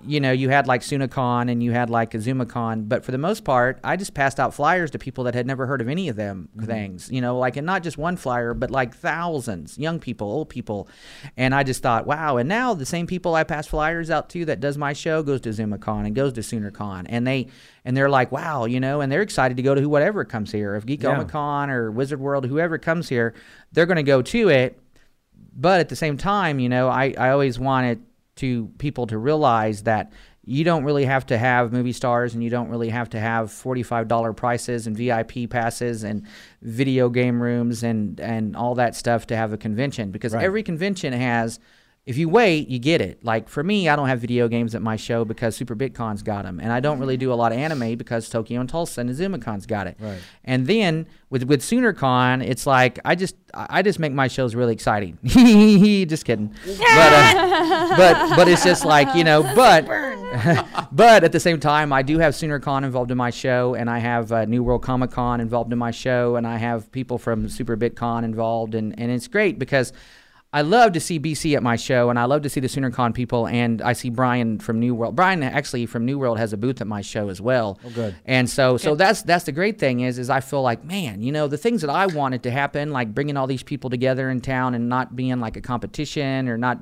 you know, you had like SoonerCon and you had like AzumaCon, but for the most part, I just passed out flyers to people that had never heard of any of them mm-hmm. things, you know, like, and not just one flyer, but like thousands, young people, old people. And I just thought, wow. And now the same people I pass flyers out to that does my show goes to ZumaCon and goes to SoonerCon. And they, and they're like, wow, you know, and they're excited to go to who, whatever comes here. If Geek Yeah. Or Wizard World, whoever comes here, they're going to go to it but at the same time, you know, I, I always wanted to people to realize that you don't really have to have movie stars and you don't really have to have $45 prices and VIP passes and video game rooms and, and all that stuff to have a convention because Right. every convention has if you wait, you get it. Like for me, I don't have video games at my show because Super BitCon's got them, and I don't really do a lot of anime because Tokyo in Tulsa and ZumaCon's got it. Right. And then with with SoonerCon, it's like I just I just make my shows really exciting. just kidding. But, uh, but but it's just like you know. But but at the same time, I do have SoonerCon involved in my show, and I have uh, New World Comic Con involved in my show, and I have people from Super BitCon involved, and and it's great because. I love to see BC at my show, and I love to see the SoonerCon people. And I see Brian from New World. Brian actually from New World has a booth at my show as well. Oh, good. And so, so that's that's the great thing is, is I feel like, man, you know, the things that I wanted to happen, like bringing all these people together in town and not being like a competition or not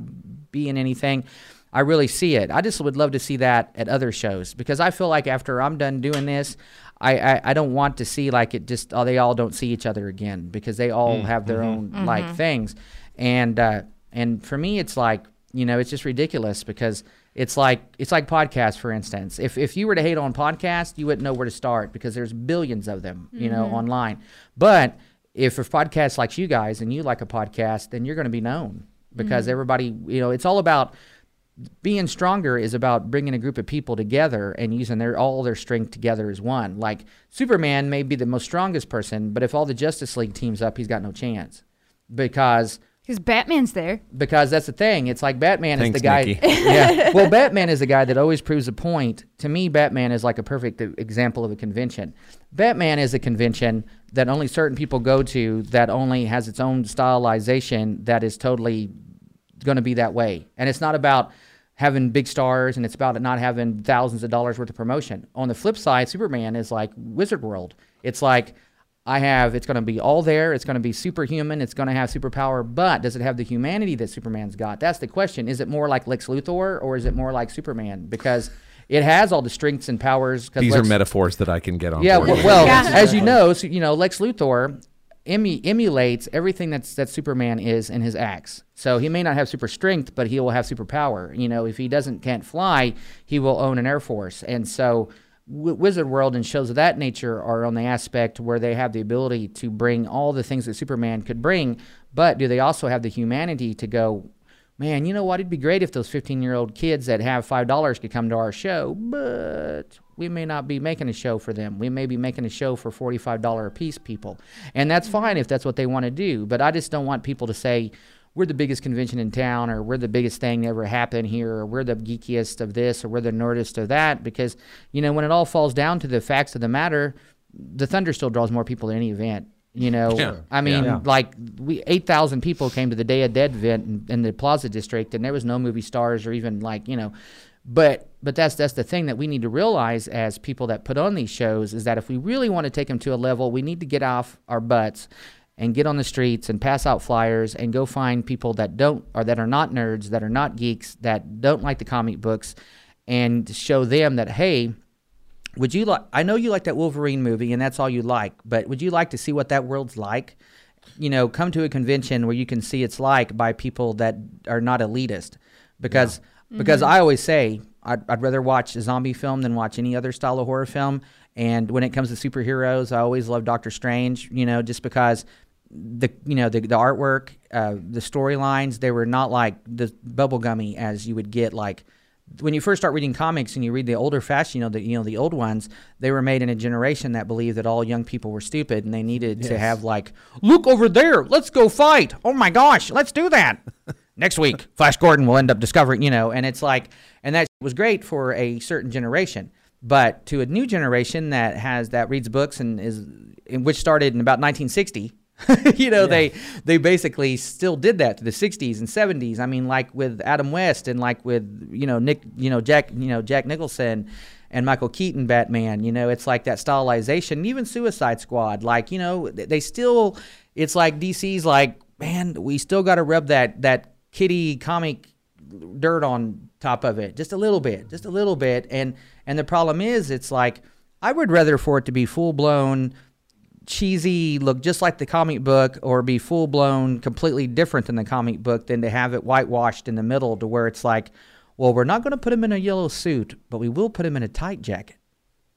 being anything. I really see it. I just would love to see that at other shows because I feel like after I'm done doing this, I, I, I don't want to see like it just oh they all don't see each other again because they all mm, have their mm-hmm. own like mm-hmm. things, and uh, and for me it's like you know it's just ridiculous because it's like it's like podcasts for instance. If if you were to hate on podcasts, you wouldn't know where to start because there's billions of them you know online. But if a podcast likes you guys and you like a podcast, then you're going to be known because everybody you know it's all about being stronger is about bringing a group of people together and using their all their strength together as one. Like Superman may be the most strongest person, but if all the Justice League teams up, he's got no chance because Because Batman's there. because that's the thing. It's like Batman Thanks, is the guy. Yeah. Well, Batman is the guy that always proves a point. To me, Batman is like a perfect example of a convention. Batman is a convention that only certain people go to that only has its own stylization that is totally going to be that way. And it's not about having big stars and it's about not having thousands of dollars worth of promotion. On the flip side, Superman is like Wizard World. It's like I have it's going to be all there. It's going to be superhuman. It's going to have superpower, but does it have the humanity that Superman's got? That's the question. Is it more like Lex Luthor or is it more like Superman? Because it has all the strengths and powers. These are metaphors that I can get on yeah, board well, well Yeah. as you know, so, you know, Lex Luthor emu- emulates everything that's that Superman is in his acts. So he may not have super strength, but he will have super power. You know, if he doesn't can't fly, he will own an air force. And so w- Wizard World and shows of that nature are on the aspect where they have the ability to bring all the things that Superman could bring, but do they also have the humanity to go man, you know what? It'd be great if those 15 year old kids that have $5 could come to our show, but we may not be making a show for them. We may be making a show for $45 a piece people. And that's fine if that's what they want to do. But I just don't want people to say, we're the biggest convention in town, or we're the biggest thing that ever happened here, or we're the geekiest of this, or we're the nerdist of that. Because, you know, when it all falls down to the facts of the matter, the Thunder still draws more people than any event. You know, Yeah. I mean, Yeah. like we eight thousand people came to the Day of Dead event in, in the Plaza District, and there was no movie stars or even like you know, but but that's that's the thing that we need to realize as people that put on these shows is that if we really want to take them to a level, we need to get off our butts and get on the streets and pass out flyers and go find people that don't or that are not nerds, that are not geeks, that don't like the comic books, and show them that hey, would you like? I know you like that Wolverine movie, and that's all you like. But would you like to see what that world's like? You know, come to a convention where you can see it's like by people that are not elitist, because mm-hmm. because I always say I'd, I'd rather watch a zombie film than watch any other style of horror film. And when it comes to superheroes, I always love Doctor Strange. You know, just because the you know the the artwork, uh, the storylines, they were not like the bubblegummy as you would get like when you first start reading comics and you read the older fashion, you know the you know the old ones, they were made in a generation that believed that all young people were stupid and they needed to have like, look over there, let's go fight. Oh my gosh, let's do that. Next week, Flash Gordon will end up discovering, you know, and it's like, and that was great for a certain generation. But to a new generation that has that reads books and is, in which started in about 1960, you know, they they basically still did that to the 60s and 70s. I mean, like with Adam West and like with you know Nick, you know Jack, you know Jack Nicholson and Michael Keaton Batman. You know, it's like that stylization. Even Suicide Squad, like you know, they still. It's like DC's like, man, we still got to rub that that kitty comic dirt on top of it just a little bit just a little bit and and the problem is it's like i would rather for it to be full blown cheesy look just like the comic book or be full blown completely different than the comic book than to have it whitewashed in the middle to where it's like well we're not going to put him in a yellow suit but we will put him in a tight jacket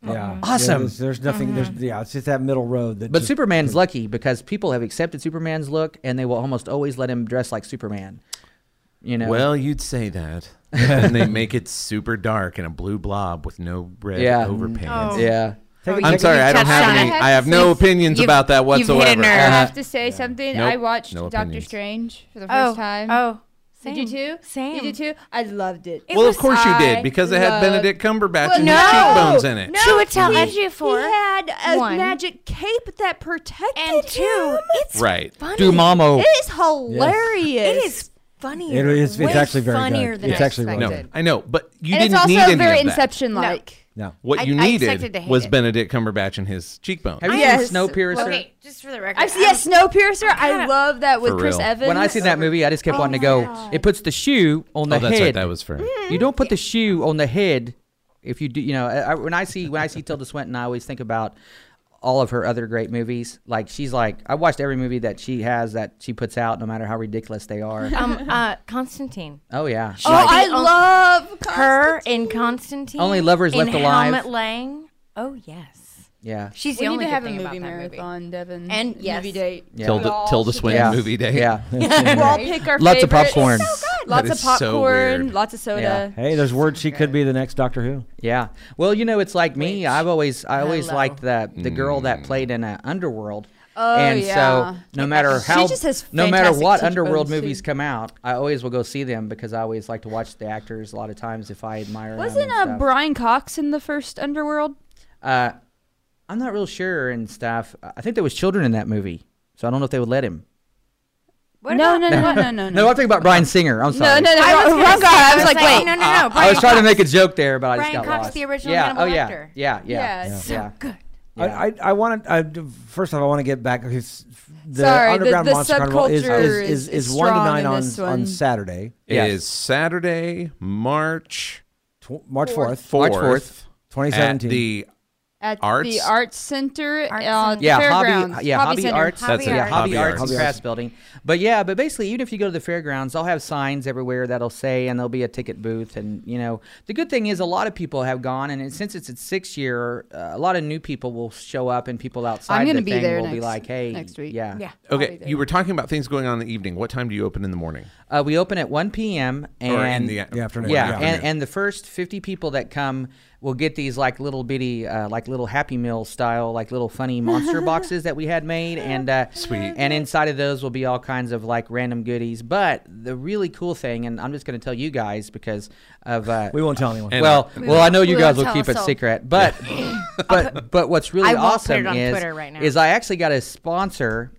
Yeah. Mm-hmm. Awesome. There's, there's nothing. There's mm-hmm. yeah. It's just that middle road. That but just- superman's lucky because people have accepted superman's look and they will almost always let him dress like superman You know. Well, you'd say that. and they make it super dark and a blue blob with no red Yeah. overpaint. Oh. yeah. Take I'm a- sorry, I don't have on any. it. I have no You've- opinions about that you've hit a whatsoever. I Uh, have to say something. Nope, I watched no Doctor opinions. Strange for the Oh, first time. oh, Did you too? Same. You did too? I loved it. It well, of course you did because it had Benedict Cumberbatch Well, and no. his cheekbones in it. No, Chiwetel he- Ejiofor. He had a One. magic cape that protected And two, him. it's Right. funny. Dormammu. It is hilarious. It is funnier. It is- it's actually very funnier good. Than It's I actually really No. I know, but you and it's didn't also need any very of that. Inception like. No. What I- you I needed expected to hate was it. Benedict Cumberbatch and his cheekbones. Have you Yes. seen Snowpiercer? Okay, just for the record. I've seen yeah, Snowpiercer. I love that with For Chris real. Evans. When I seen that movie, I just kept Oh wanting to go. God. It puts the shoe on the oh, that's head. right. That was for. Mm-hmm. Mm-hmm. You don't put the shoe on the head if you do. You know, I, I- when I see when I see Tilda Swinton, I always think about all of her other great movies. Like she's like I watched every movie that she has that she puts out, no matter how ridiculous they are. um, uh, Constantine. oh yeah, Oh, Like- I love Her in Constantine. Only lovers in left alive. Helmet Lang. Oh yes, yeah, she's We the need only to good have a thing movie about that movie. marathon, Devin. And movie date. Yeah. Tilda, We all Tilda should Swinton Yeah. movie day. yeah. We'll all pick our Lots of favorites. popcorn. Lots of is so popcorn. lots of soda. Hey, there's word she could be the next Doctor Who. Yeah. Well, you know, it's like me. Which- I've always, I always Hello. liked the the girl Mm. that played in uh, Underworld. Oh, and yeah. so, no matter She how, just has no matter what cheekbones, Underworld too. movies come out, I always will go see them because I always like to watch the actors. A lot of times, if I admire them. Wasn't them. and uh. Brian Cox in the first Underworld? Uh, I'm not real sure and stuff. I think there was children in that movie, so I don't know if they would let him. What no, about- no, no, no, no, no, No, I'm talking about Bryan Singer. I'm sorry. no, no, I was wrong gonna guy. say- I was like, wait. no, no, no. I Brian was trying to make a joke there, but I just Brian got Cox, lost. the original yeah. Hannibal oh yeah. Lecter. Yeah. Yeah. Yes. Yeah. Good. Yeah. I, I, I want to. Uh, first off, I want to get back because the Sorry, the- Underground the Monster Carnival is, subculture is, is- is, is is one to nine on this on. Saturday, It Yes. is Saturday, March tw- March fourth, March 4th, 4th. twenty at the At Arts? the Arts Center, Arts uh, yeah, fairgrounds. hobby, yeah, hobby, Center. arts. Hobby yeah, hobby, Hobby arts, Arts. and crafts building. But yeah, but basically, even if you go to the fairgrounds, they'll have signs everywhere that'll say, and there'll be a ticket booth. And you know, the good thing is a lot of people have gone, and since it's its sixth year, uh, a lot of new people will show up, and people outside I'm gonna the be thing there will be next- like, "Hey, next week. yeah, Yeah. Okay, you were talking about things going on in the evening. What time do you open in the morning? Uh, we open at 1 p.m. and or in the, the afternoon. yeah, Yeah. and, and the first 50 people that come will get these like little bitty, uh, like little Happy Meal style, like little funny monster boxes that we had made, and uh, Sweet. And inside of those will be all kinds of like random goodies. But the really cool thing, and I'm just going to tell you guys because of uh, we won't tell anyone. Well, We well, I know you guys won't will tell keep it soul. secret, but but but what's really I won't put awesome is right is I actually got a sponsor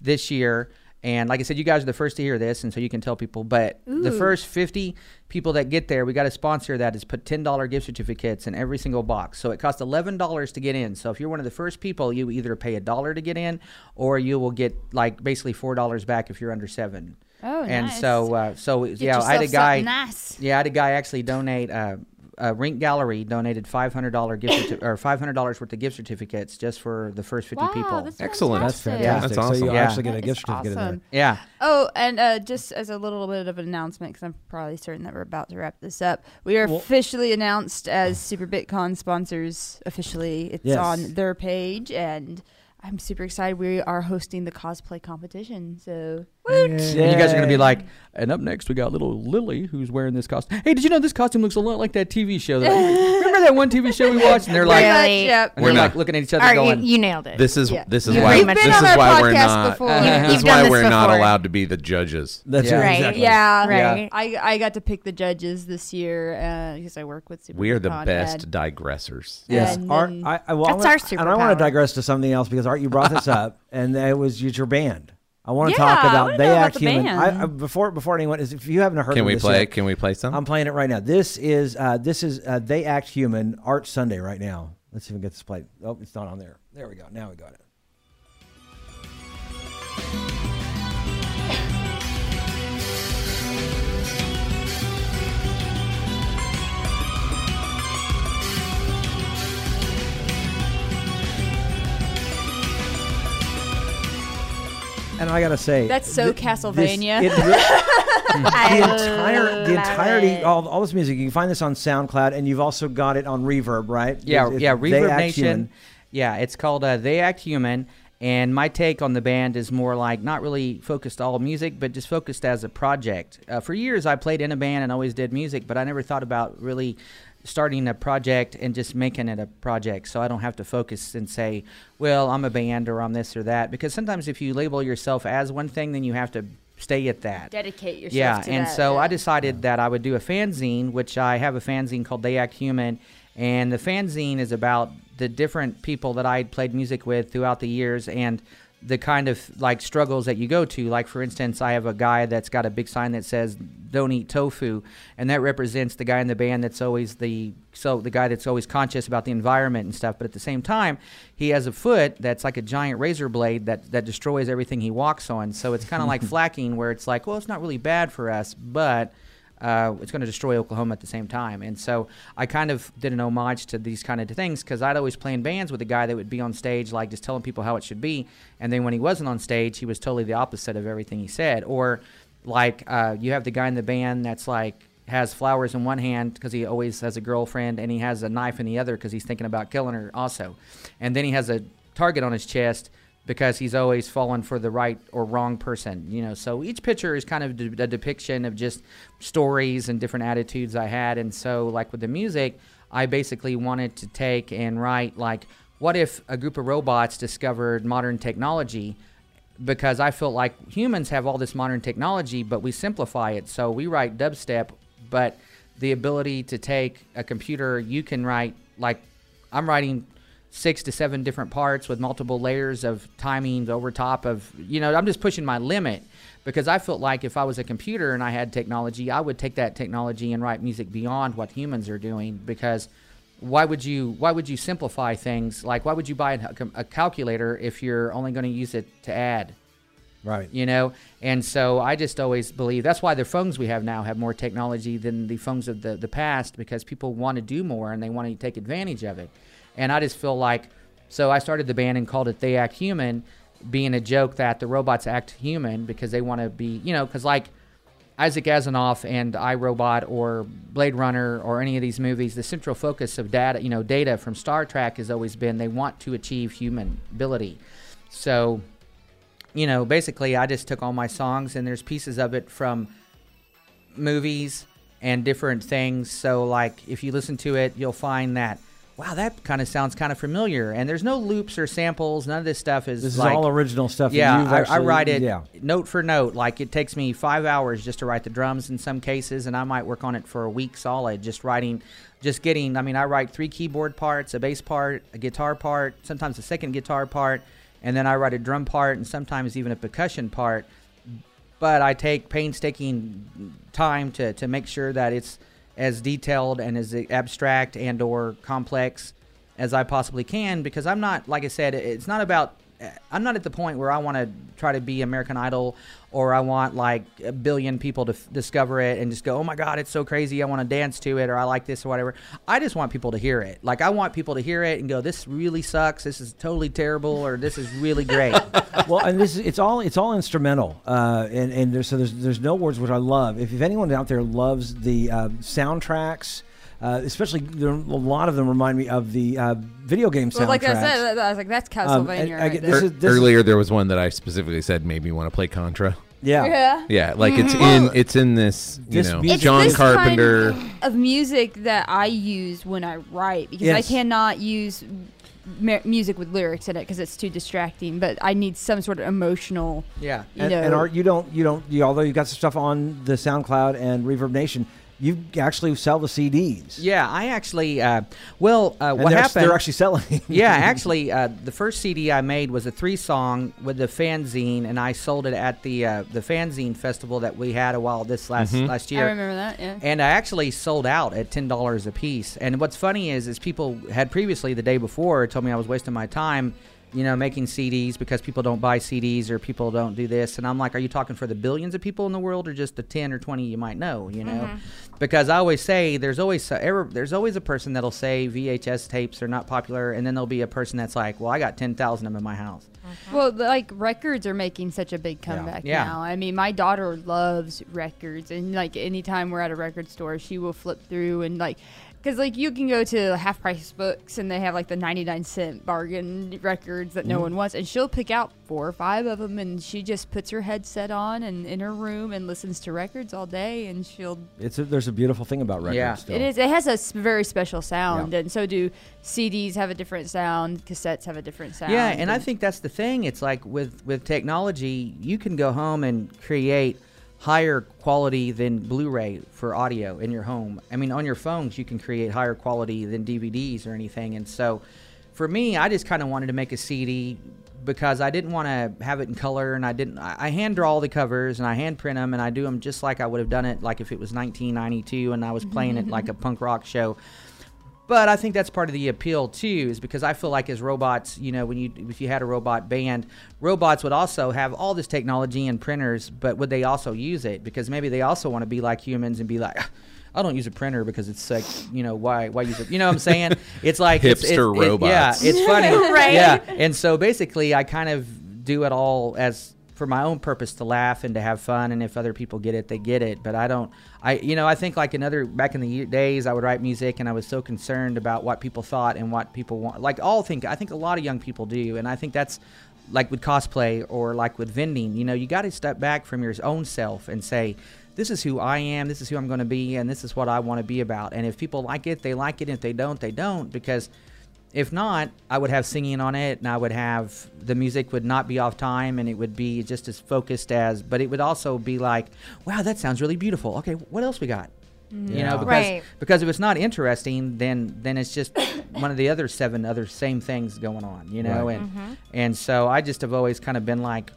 this year. And like I said, you guys are the first to hear this, and so you can tell people. But the first 50 people that get there, we got a sponsor that has put $10 gift certificates in every single box. So it costs $11 to get in. So if you're one of the first people, you either pay a dollar to get in, or you will get like basically $4 back if you're under seven. Oh, and nice. so, uh, so Get yeah, I had a guy. Nice. Yeah, I had a guy actually donate. Uh, uh, Rink Gallery donated five hundred dollar gift certi- or five hundred dollars worth of gift certificates just for the first fifty Wow, people. that's Excellent. That's fantastic. fantastic. That's So you awesome. Yeah. actually get a gift is certificate in there. awesome. yeah, Oh, and uh, just as a little bit of an announcement, because I'm probably certain that we're about to wrap this up, we are Well- officially announced as Super BitCon sponsors. Officially, it's Yes. on their page, and I'm super excited. We are hosting the cosplay competition, so and you guys are gonna be like, and up next we got little Lily who's wearing this costume. Hey, did you know this costume looks a lot like that TV show? That remember that one TV show we watched? And they're like, Really? yep. and We're not- like looking at each other, All right, going, you, you nailed it. This is Yeah. this is You've why been this on is why we're not before. You- this you've is why this we're not uh, allowed to be the judges. That's Yeah. Right. exactly. Yeah, Right. I I got to pick the judges this year uh, because I work with Super We are the BitCon, best and- digressers. Yes, And Art. I, I, well, That's I our wanna- And I want to digress to something else because Art, you brought this up, and it was your band. I want to Yeah, talk about They know about Act the Human. band. I, I, before before anyone is, if you haven't heard Can of we this play? yet, Can we play some? I'm playing it right now. This is uh, this is uh, They Act Human Art Sunday right now. Let's see if we can get this played. Oh, it's not on there. There we go. Now we got it. And I gotta say, That's so thi- Castlevania. This, it re- I the entire the entirety it. all, all this music you can find this on SoundCloud and you've also got it on Reverb, right? yeah, It's- yeah, it's They Reverb Act Nation. Human. Yeah, it's called uh, They Act Human, And my take on the band is more like not really focused all music, but just focused as a project. Uh, for years, I played in a band and always did music, but I never thought about really starting a project and just making it a project so I don't have to focus and say, well, I'm a band or I'm this or that. Because sometimes if you label yourself as one thing, then you have to stay at that. Dedicate yourself Yeah, and that, so yeah. I decided that I would do a fanzine, which I have a fanzine called They Act Human, and the fanzine is about the different people that I played music with throughout the years and the kind of like struggles that you go to. Like for instance, I have a guy that's got a big sign that says "Don't eat tofu," and that represents the guy in the band that's always the so the guy that's always conscious about the environment and stuff. But at the same time, he has a foot that's like a giant razor blade that that destroys everything he walks on. So it's kind of like flacking, where it's like, well, it's not really bad for us, but uh, it's going to destroy Oklahoma at the same time. And so I kind of did an homage to these kind of things because I'd always play in bands with a guy that would be on stage, like just telling people how it should be. And then when he wasn't on stage, he was totally the opposite of everything he said. Or like uh, you have the guy in the band that's like, has flowers in one hand because he always has a girlfriend, and he has a knife in the other because he's thinking about killing her also. And then he has a target on his chest because he's always fallen for the right or wrong person, you know. So each picture is kind of a depiction of just stories and different attitudes I had. And so, like with the music, I basically wanted to take and write like, what if a group of robots discovered modern technology? Because I felt like humans have all this modern technology, but we simplify it. So we write dubstep, but the ability to take a computer, you can write like I'm writing six to seven different parts with multiple layers of timings over top of you know i'm just pushing my limit because i felt like if i was a computer and i had technology i would take that technology and write music beyond what humans are doing because why would you why would you simplify things? Like why would you buy a, a calculator if you're only going to use it to add? Right. you know? And so i just always believe that's why the phones we have now have more technology than the phones of the, the past because people want to do more and they want to take advantage of it and i just feel like so i started the band and called it they act human being a joke that the robots act human because they want to be you know because like Isaac Asimov and iRobot or Blade Runner or any of these movies, the central focus of data, you know, data from Star Trek has always been they want to achieve human ability. So you know, basically, I just took all my songs and there's pieces of it from movies and different things. So, like, if you listen to it, you'll find that, wow, that kind of sounds kind of familiar. And there's no loops or samples. None of this stuff is This is all original stuff. yeah, I, I write it Yeah. note for note. Like it takes me five hours just to write the drums in some cases, and I might work on it for a week solid, just writing, just getting. I mean, I write three keyboard parts, a bass part, a guitar part, sometimes a second guitar part, and then I write a drum part, and sometimes even a percussion part. But I take painstaking time to to make sure that it's as detailed and as abstract and or complex as I possibly can because I'm not like I said it's not about I'm not at the point where I want to try to be American Idol or I want like a billion people to f- discover it and just go, oh my God, it's so crazy. I want to dance to it or I like this or whatever. I just want people to hear it. Like, I want people to hear it and go, this really sucks. This is totally terrible or this is really great. well, and this is it's all it's all instrumental, uh, and and there's so there's there's no words which I love. If, if anyone out there loves the uh, soundtracks. Uh, especially, there, a lot of them remind me of the uh, video game soundtracks. Well, like I said, I was like, that's Um, Castlevania. and I right this Er- is- this Earlier, there was one that I specifically said made me want to play Contra. yeah. yeah. Yeah, like it's in it's in this you This know music- It's John this Carpenter. kind of music that I use when I write because I cannot use mu- music with lyrics in it because it's too distracting. But I need some sort of emotional. yeah. You And, know, and Art, you don't, you don't, you, although you got some stuff on the SoundCloud and Reverb Nation, you actually sell the CDs. Yeah, I actually, uh, well, uh, And what they're, happened? They're actually selling. yeah, actually, uh, the first CD I made was a three song with the fanzine, and I sold it at the uh, the fanzine festival that we had a while this last last year. I remember that. Yeah. And I actually sold out at ten dollars a piece. And what's funny is, is people had previously the day before told me I was wasting my time, you know, making CDs because people don't buy CDs or people don't do this. And I'm like, are you talking for the billions of people in the world or just the ten or twenty you might know? You know, mm-hmm. because I always say there's always ever, there's always a person that'll say VHS tapes are not popular, and then there'll be a person that's like, well, I got ten thousand of them in my house. Mm-hmm. Well, like records are making such a big comeback Yeah. now. I mean, my daughter loves records, and like anytime we're at a record store, she will flip through and like Because like you can go to half price books and they have like the ninety nine cent bargain records that Mm-hmm. no one wants, and she'll pick out four or five of them, and she just puts her headset on and in her room and listens to records all day, and she'll. It's a, there's a beautiful thing about records. Yeah. still. It is. It has a very special sound, Yeah. and so do CDs have a different sound. Cassettes have a different sound. Yeah, and I think that's the thing. It's like with with technology, you can go home and create higher quality than Blu-ray for audio in your home. I mean, on your phones, you can create higher quality than DVDs or anything. And so, for me, I just kind of wanted to make a CD because I didn't want to have it in color, and I didn't. I, I hand draw all the covers and I hand print them, and I do them just like I would have done it like if it was 1992 and I was playing it mm-hmm. like a punk rock show. But I think that's part of the appeal too, is because I feel like as robots, you know, when you if you had a robot band, robots would also have all this technology and printers, but would they also use it? Because maybe they also want to be like humans and be like, "Ah, I don't use a printer because it's like, you know, why why use it? You know what I'm saying? It's like it's, it's, Hipster it- robots. yeah, it's funny, Right. Yeah, and so basically, I kind of do it all as for my own purpose to laugh and to have fun and if other people get it they get it. But i don't i you know i think like another back in the days i would write music and i was so concerned about what people thought and what people want like all think i think a lot of young people do and i think that's like with cosplay or like with vending you know you got to step back from your own self and say this is who i am this is who i'm going to be and this is what i want to be about. And if people like it they like it if they don't they don't because if not, I would have singing on it, and I would have the music would not be off time, and it would be just as focused as. But it would also be like, wow, that sounds really beautiful. Okay, what else we got? You know, because Right. because if it's not interesting, then then it's just one of the other seven other same things going on. You know, Right. and mm-hmm. and so I just have always kind of been like,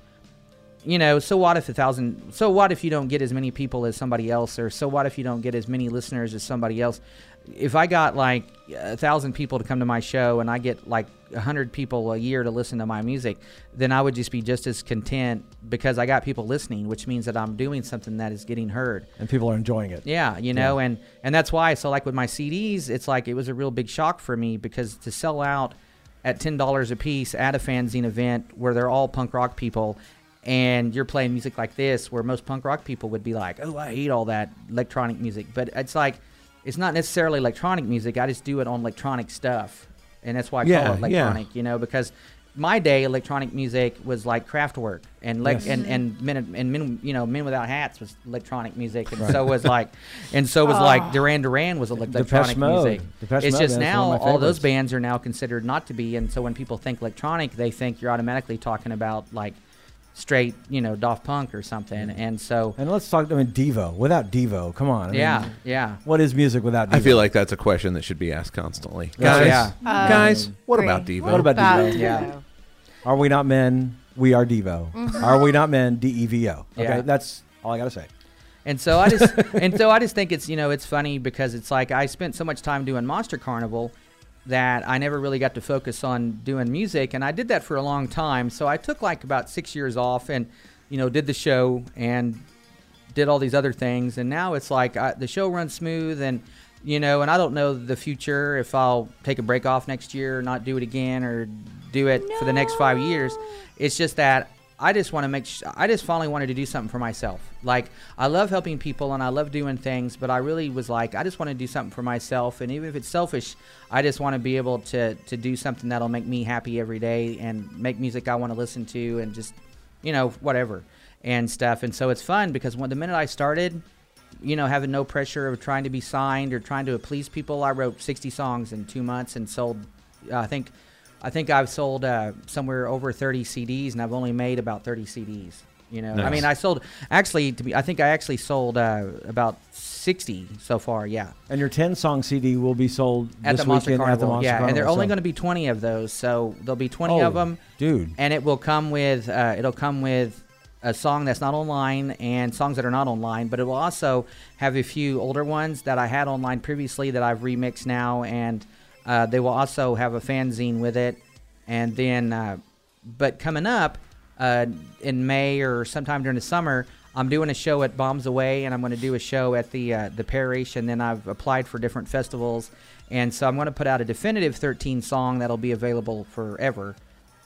you know, so what if a thousand? So what if you don't get as many people as somebody else, or so what if you don't get as many listeners as somebody else? If I got like a thousand people to come to my show and I get like a hundred people a year to listen to my music, then I would just be just as content because I got people listening, which means that I'm doing something that is getting heard. and people are enjoying it. Yeah, you know, and and that's why. So like with my CDs, it's like it was a real big shock for me because to sell out at ten dollars a piece at a fanzine event where they're all punk rock people, and you're playing music like this, where most punk rock people would be like, "Oh, I hate all that electronic music," but it's like it's not necessarily electronic music. I just do it on electronic stuff, and that's why I Yeah, call it yeah. electronic. You know, because my day electronic music was like Kraftwerk and like Yes. and and men and men you know men without hats was electronic music and so was like and so was like ah. Duran Duran was electronic Depeche Mode. music. Depeche it's Mode, just now one of my all those bands are now considered not to be and so when people think electronic they think you're automatically talking about like straight you know Daft Punk or something and so And let's talk. I mean, Devo. Without Devo, come on. I mean, yeah yeah what is music without Devo? I feel like that's a question that should be asked constantly. Yeah. Guys, Yeah. Um, guys, what agree. about Devo? What about Devo? Yeah. Are we not men? We are Devo. Are we not men? D E V O. Okay, Yeah. that's all I gotta say. And so I just and so I just think it's you know it's funny because it's like I spent so much time doing Monster Carnival that I never really got to focus on doing music and I did that for a long time. So I took like about 6 years off and you know did the show and did all these other things and now it's like I, the show runs smooth and you know and I don't know the future if I'll take a break off next year or not do it again or do it for the next 5 years. It's just that I just want to make. Sh- I just finally wanted to do something for myself. Like I love helping people and I love doing things, but I really was like, I just want to do something for myself. And even if it's selfish, I just want to be able to to do something that'll make me happy every day and make music I want to listen to and just, you know, whatever and stuff. And so it's fun because when the minute I started, you know, having no pressure of trying to be signed or trying to please people, I wrote 60 songs in two months and sold. Uh, I think I think I've sold uh, somewhere over 30 CDs, and I've only made about 30 CDs. You know, I mean, I sold actually to be. I think I actually sold uh, about 60 so far. Yeah, And your ten song CD will be sold at this the Monster weekend Carnival. at the Monster yeah, Carnival. and there are only so- going to be 20 of those, so there'll be 20 of Oh, them, dude. and it will come with. Uh, it'll come with. A song that's not online and songs that are not online, but it will also have a few older ones that I had online previously that I've remixed now, and uh, they will also have a fanzine with it. And then, uh, but coming up uh, in May or sometime during the summer, I'm doing a show at Bombs Away, and I'm going to do a show at the uh, the Parish, and then I've applied for different festivals, and so I'm going to put out a definitive 13 song that'll be available forever.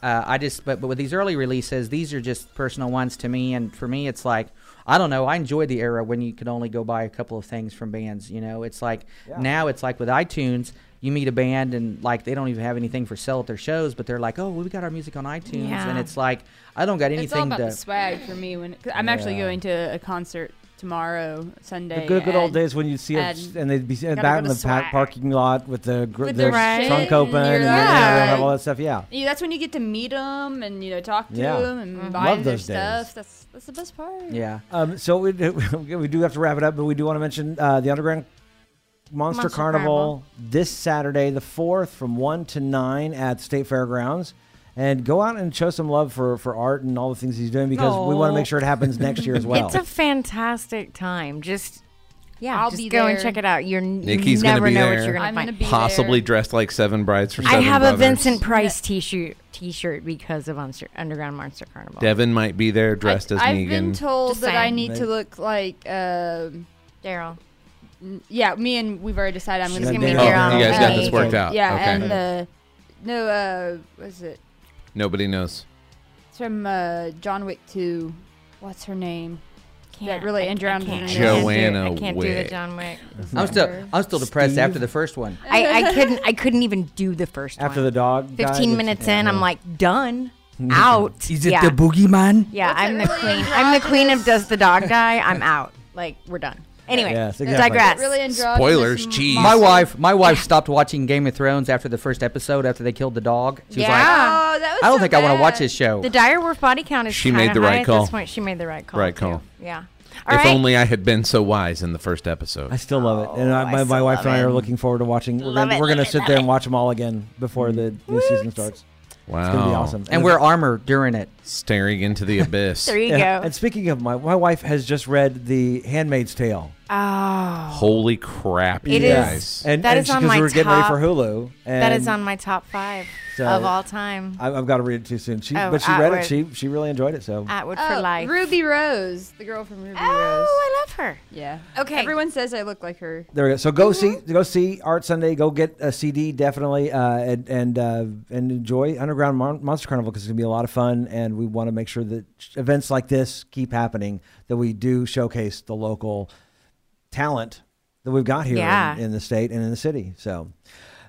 Uh, I just but but with these early releases, these are just personal ones to me, and for me, it's like I don't know. I enjoyed the era when you could only go buy a couple of things from bands. You know, it's like Yeah. now it's like with iTunes. You meet a band and like they don't even have anything for sale at their shows, but they're like, "Oh, we got our music on iTunes," Yeah. and it's like I don't got anything It's all about to. the swag for me. When 'cause I'm actually going to a concert tomorrow, Sunday. The good, good old days when you'd see them and and they'd be back go in the pa- parking lot with the gr- With their their trunk open your and, bag. and all that stuff. Yeah. Yeah, that's when you get to meet them and you know talk to Yeah. them and Mhm. buy Love their those days. stuff. That's that's the best part. yeah, Um, so we, we do have to wrap it up, but we do want to mention uh, the Underground Monster, Monster Carnival, Carnival. this Saturday, the 4th, from 1 to 9 at State Fairgrounds. And go out and show some love for, for Art and all the things he's doing because we want to make sure it happens next year as well. It's a fantastic time. Just yeah, I'll just be go and check it out. You're n- Nikki's you gonna never be know there. what you're gonna I'm find. gonna be Possibly there. dressed like seven brides for Seven I seven have a. Vincent Price t-shirt t-shirt because of Monster, Underground Monster Carnival. Devin might be there dressed I, as I've Negan. been told Just that I need to look like. Um, Daryl. N- yeah, me and we've already decided I'm She's gonna gonna be Oh, there on you guys got this worked out. Yeah, okay. and uh, no, uh, what is it? Nobody knows. It's from uh, John Wick 2. What's her name? Can't, really I- I can't- on I the can't do- Joanna I can't do the Wick. John Wick. I'm still I'm still depressed Steve? after the first one. I, I couldn't I couldn't even do the first After one. the dog. 15 it's- minutes in, yeah. I'm like done, out. Is it yeah. the boogeyman? Yeah, What's I'm the really queen. I'm the queen of does the dog die. I'm out. Like we're done. Anyway, Yes, exactly. digress. Really androgynous Spoilers, m- jeez. My wife, my wife stopped watching Game of Thrones after the first episode after they killed the dog. She was like, Yeah. Oh, that was I don't so think I want to watch this show. The dire wolf body count is She made the high right at call. This point. She made the right call. Right too. call. Yeah. All if right. only I had been so wise in the first episode. I still love it, and Oh, I, I my, my wife and I are looking forward to watching. We're Love gonna, it, we're gonna sit there it. and watch them all again before the new season starts. Wow. It's gonna be awesome. and we're armor during it. staring into the abyss. there you Yeah, go. And speaking of my, my wife has just read The Handmaid's Tale. Oh, Holy crap, you It Yeah. is. guys. And, That and is she- on 'cause my we were getting ready for top- Hulu. And that is on my top five So- of all time. I, I've got to read it too soon. She, Oh, but she read it. Atwood. She she really enjoyed it. So Atwood for Oh, life. Ruby Rose, the girl from Ruby Rose. Oh, I love her. Yeah. Okay. Everyone says I look like her. there we go. So go Mm-hmm. see go see Art Sunday. Go get a CD definitely, uh, and and uh, and enjoy Underground Mon- Monster Carnival because it's gonna be a lot of fun. And we want to make sure that sh- events like this keep happening. That we do showcase the local talent that we've got here Yeah. in, in the state and in the city. So.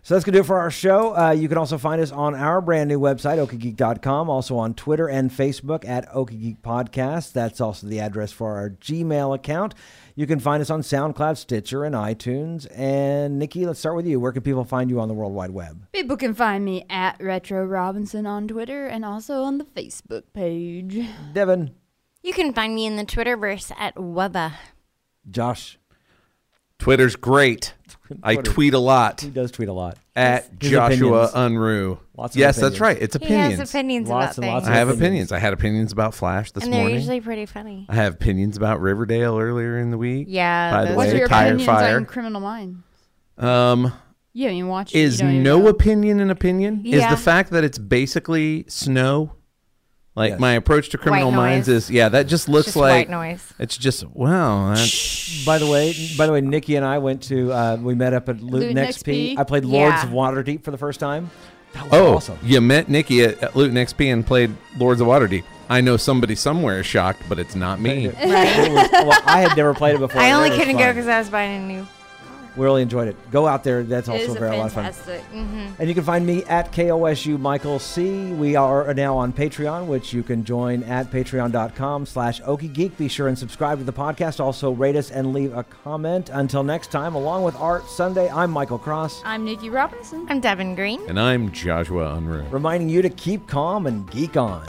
So that's going to do it for our show. Uh, you can also find us on our brand new website, okiegeek.com, also on Twitter and Facebook at Okiegeek Podcast. That's also the address for our Gmail account. You can find us on SoundCloud, Stitcher, and iTunes. And Nikki, let's start with you. Where can people find you on the World Wide Web? People can find me at Retro Robinson on Twitter and also on the Facebook page. Devin, You can find me in the Twitterverse at Wubba. Josh, Twitter's great. I Twitter. tweet a lot he does tweet a lot. at His Joshua opinions. Unruh. Lots of yes, opinions. that's right. It's opinions. He has opinions Lots about and lots things, I have opinions. opinions. I had opinions about Flash this and they're morning. usually pretty funny. I have opinions about Riverdale earlier in the week. Yeah. By the those way, What's are your Tire opinions Fire. on Criminal Minds? Um, You haven't even watched it. is You don't even no know. opinion an opinion? Is Yeah. the fact that it's basically snow? Like Yes. my approach to Criminal White Minds noise. is yeah, that just looks just like white noise. it's just wow. That's, By the way, by the way, Nikki and I went to uh, we met up at Luton, Luton XP. XP. I played Lords Yeah. of Waterdeep for the first time. That was oh, awesome. you met Nikki at, at Luton XP and played Lords of Waterdeep. I know somebody somewhere is shocked, but it's not me. It was- well, I had never played it before. I only couldn't go because I was buying a new. We really enjoyed it. Go out there. That's It also is a very a lot of fun. fantastic. Mm-hmm. And you can find me at KOSU Michael C. We are now on Patreon, which you can join at patreon.com slash Geek. Be sure and subscribe to the podcast. Also rate us and leave a comment. Until next time, along with Art Sunday, I'm Michael Cross, I'm Nikki Robinson. I'm Devin Green. and I'm Joshua Unruh. reminding you to keep calm and geek on.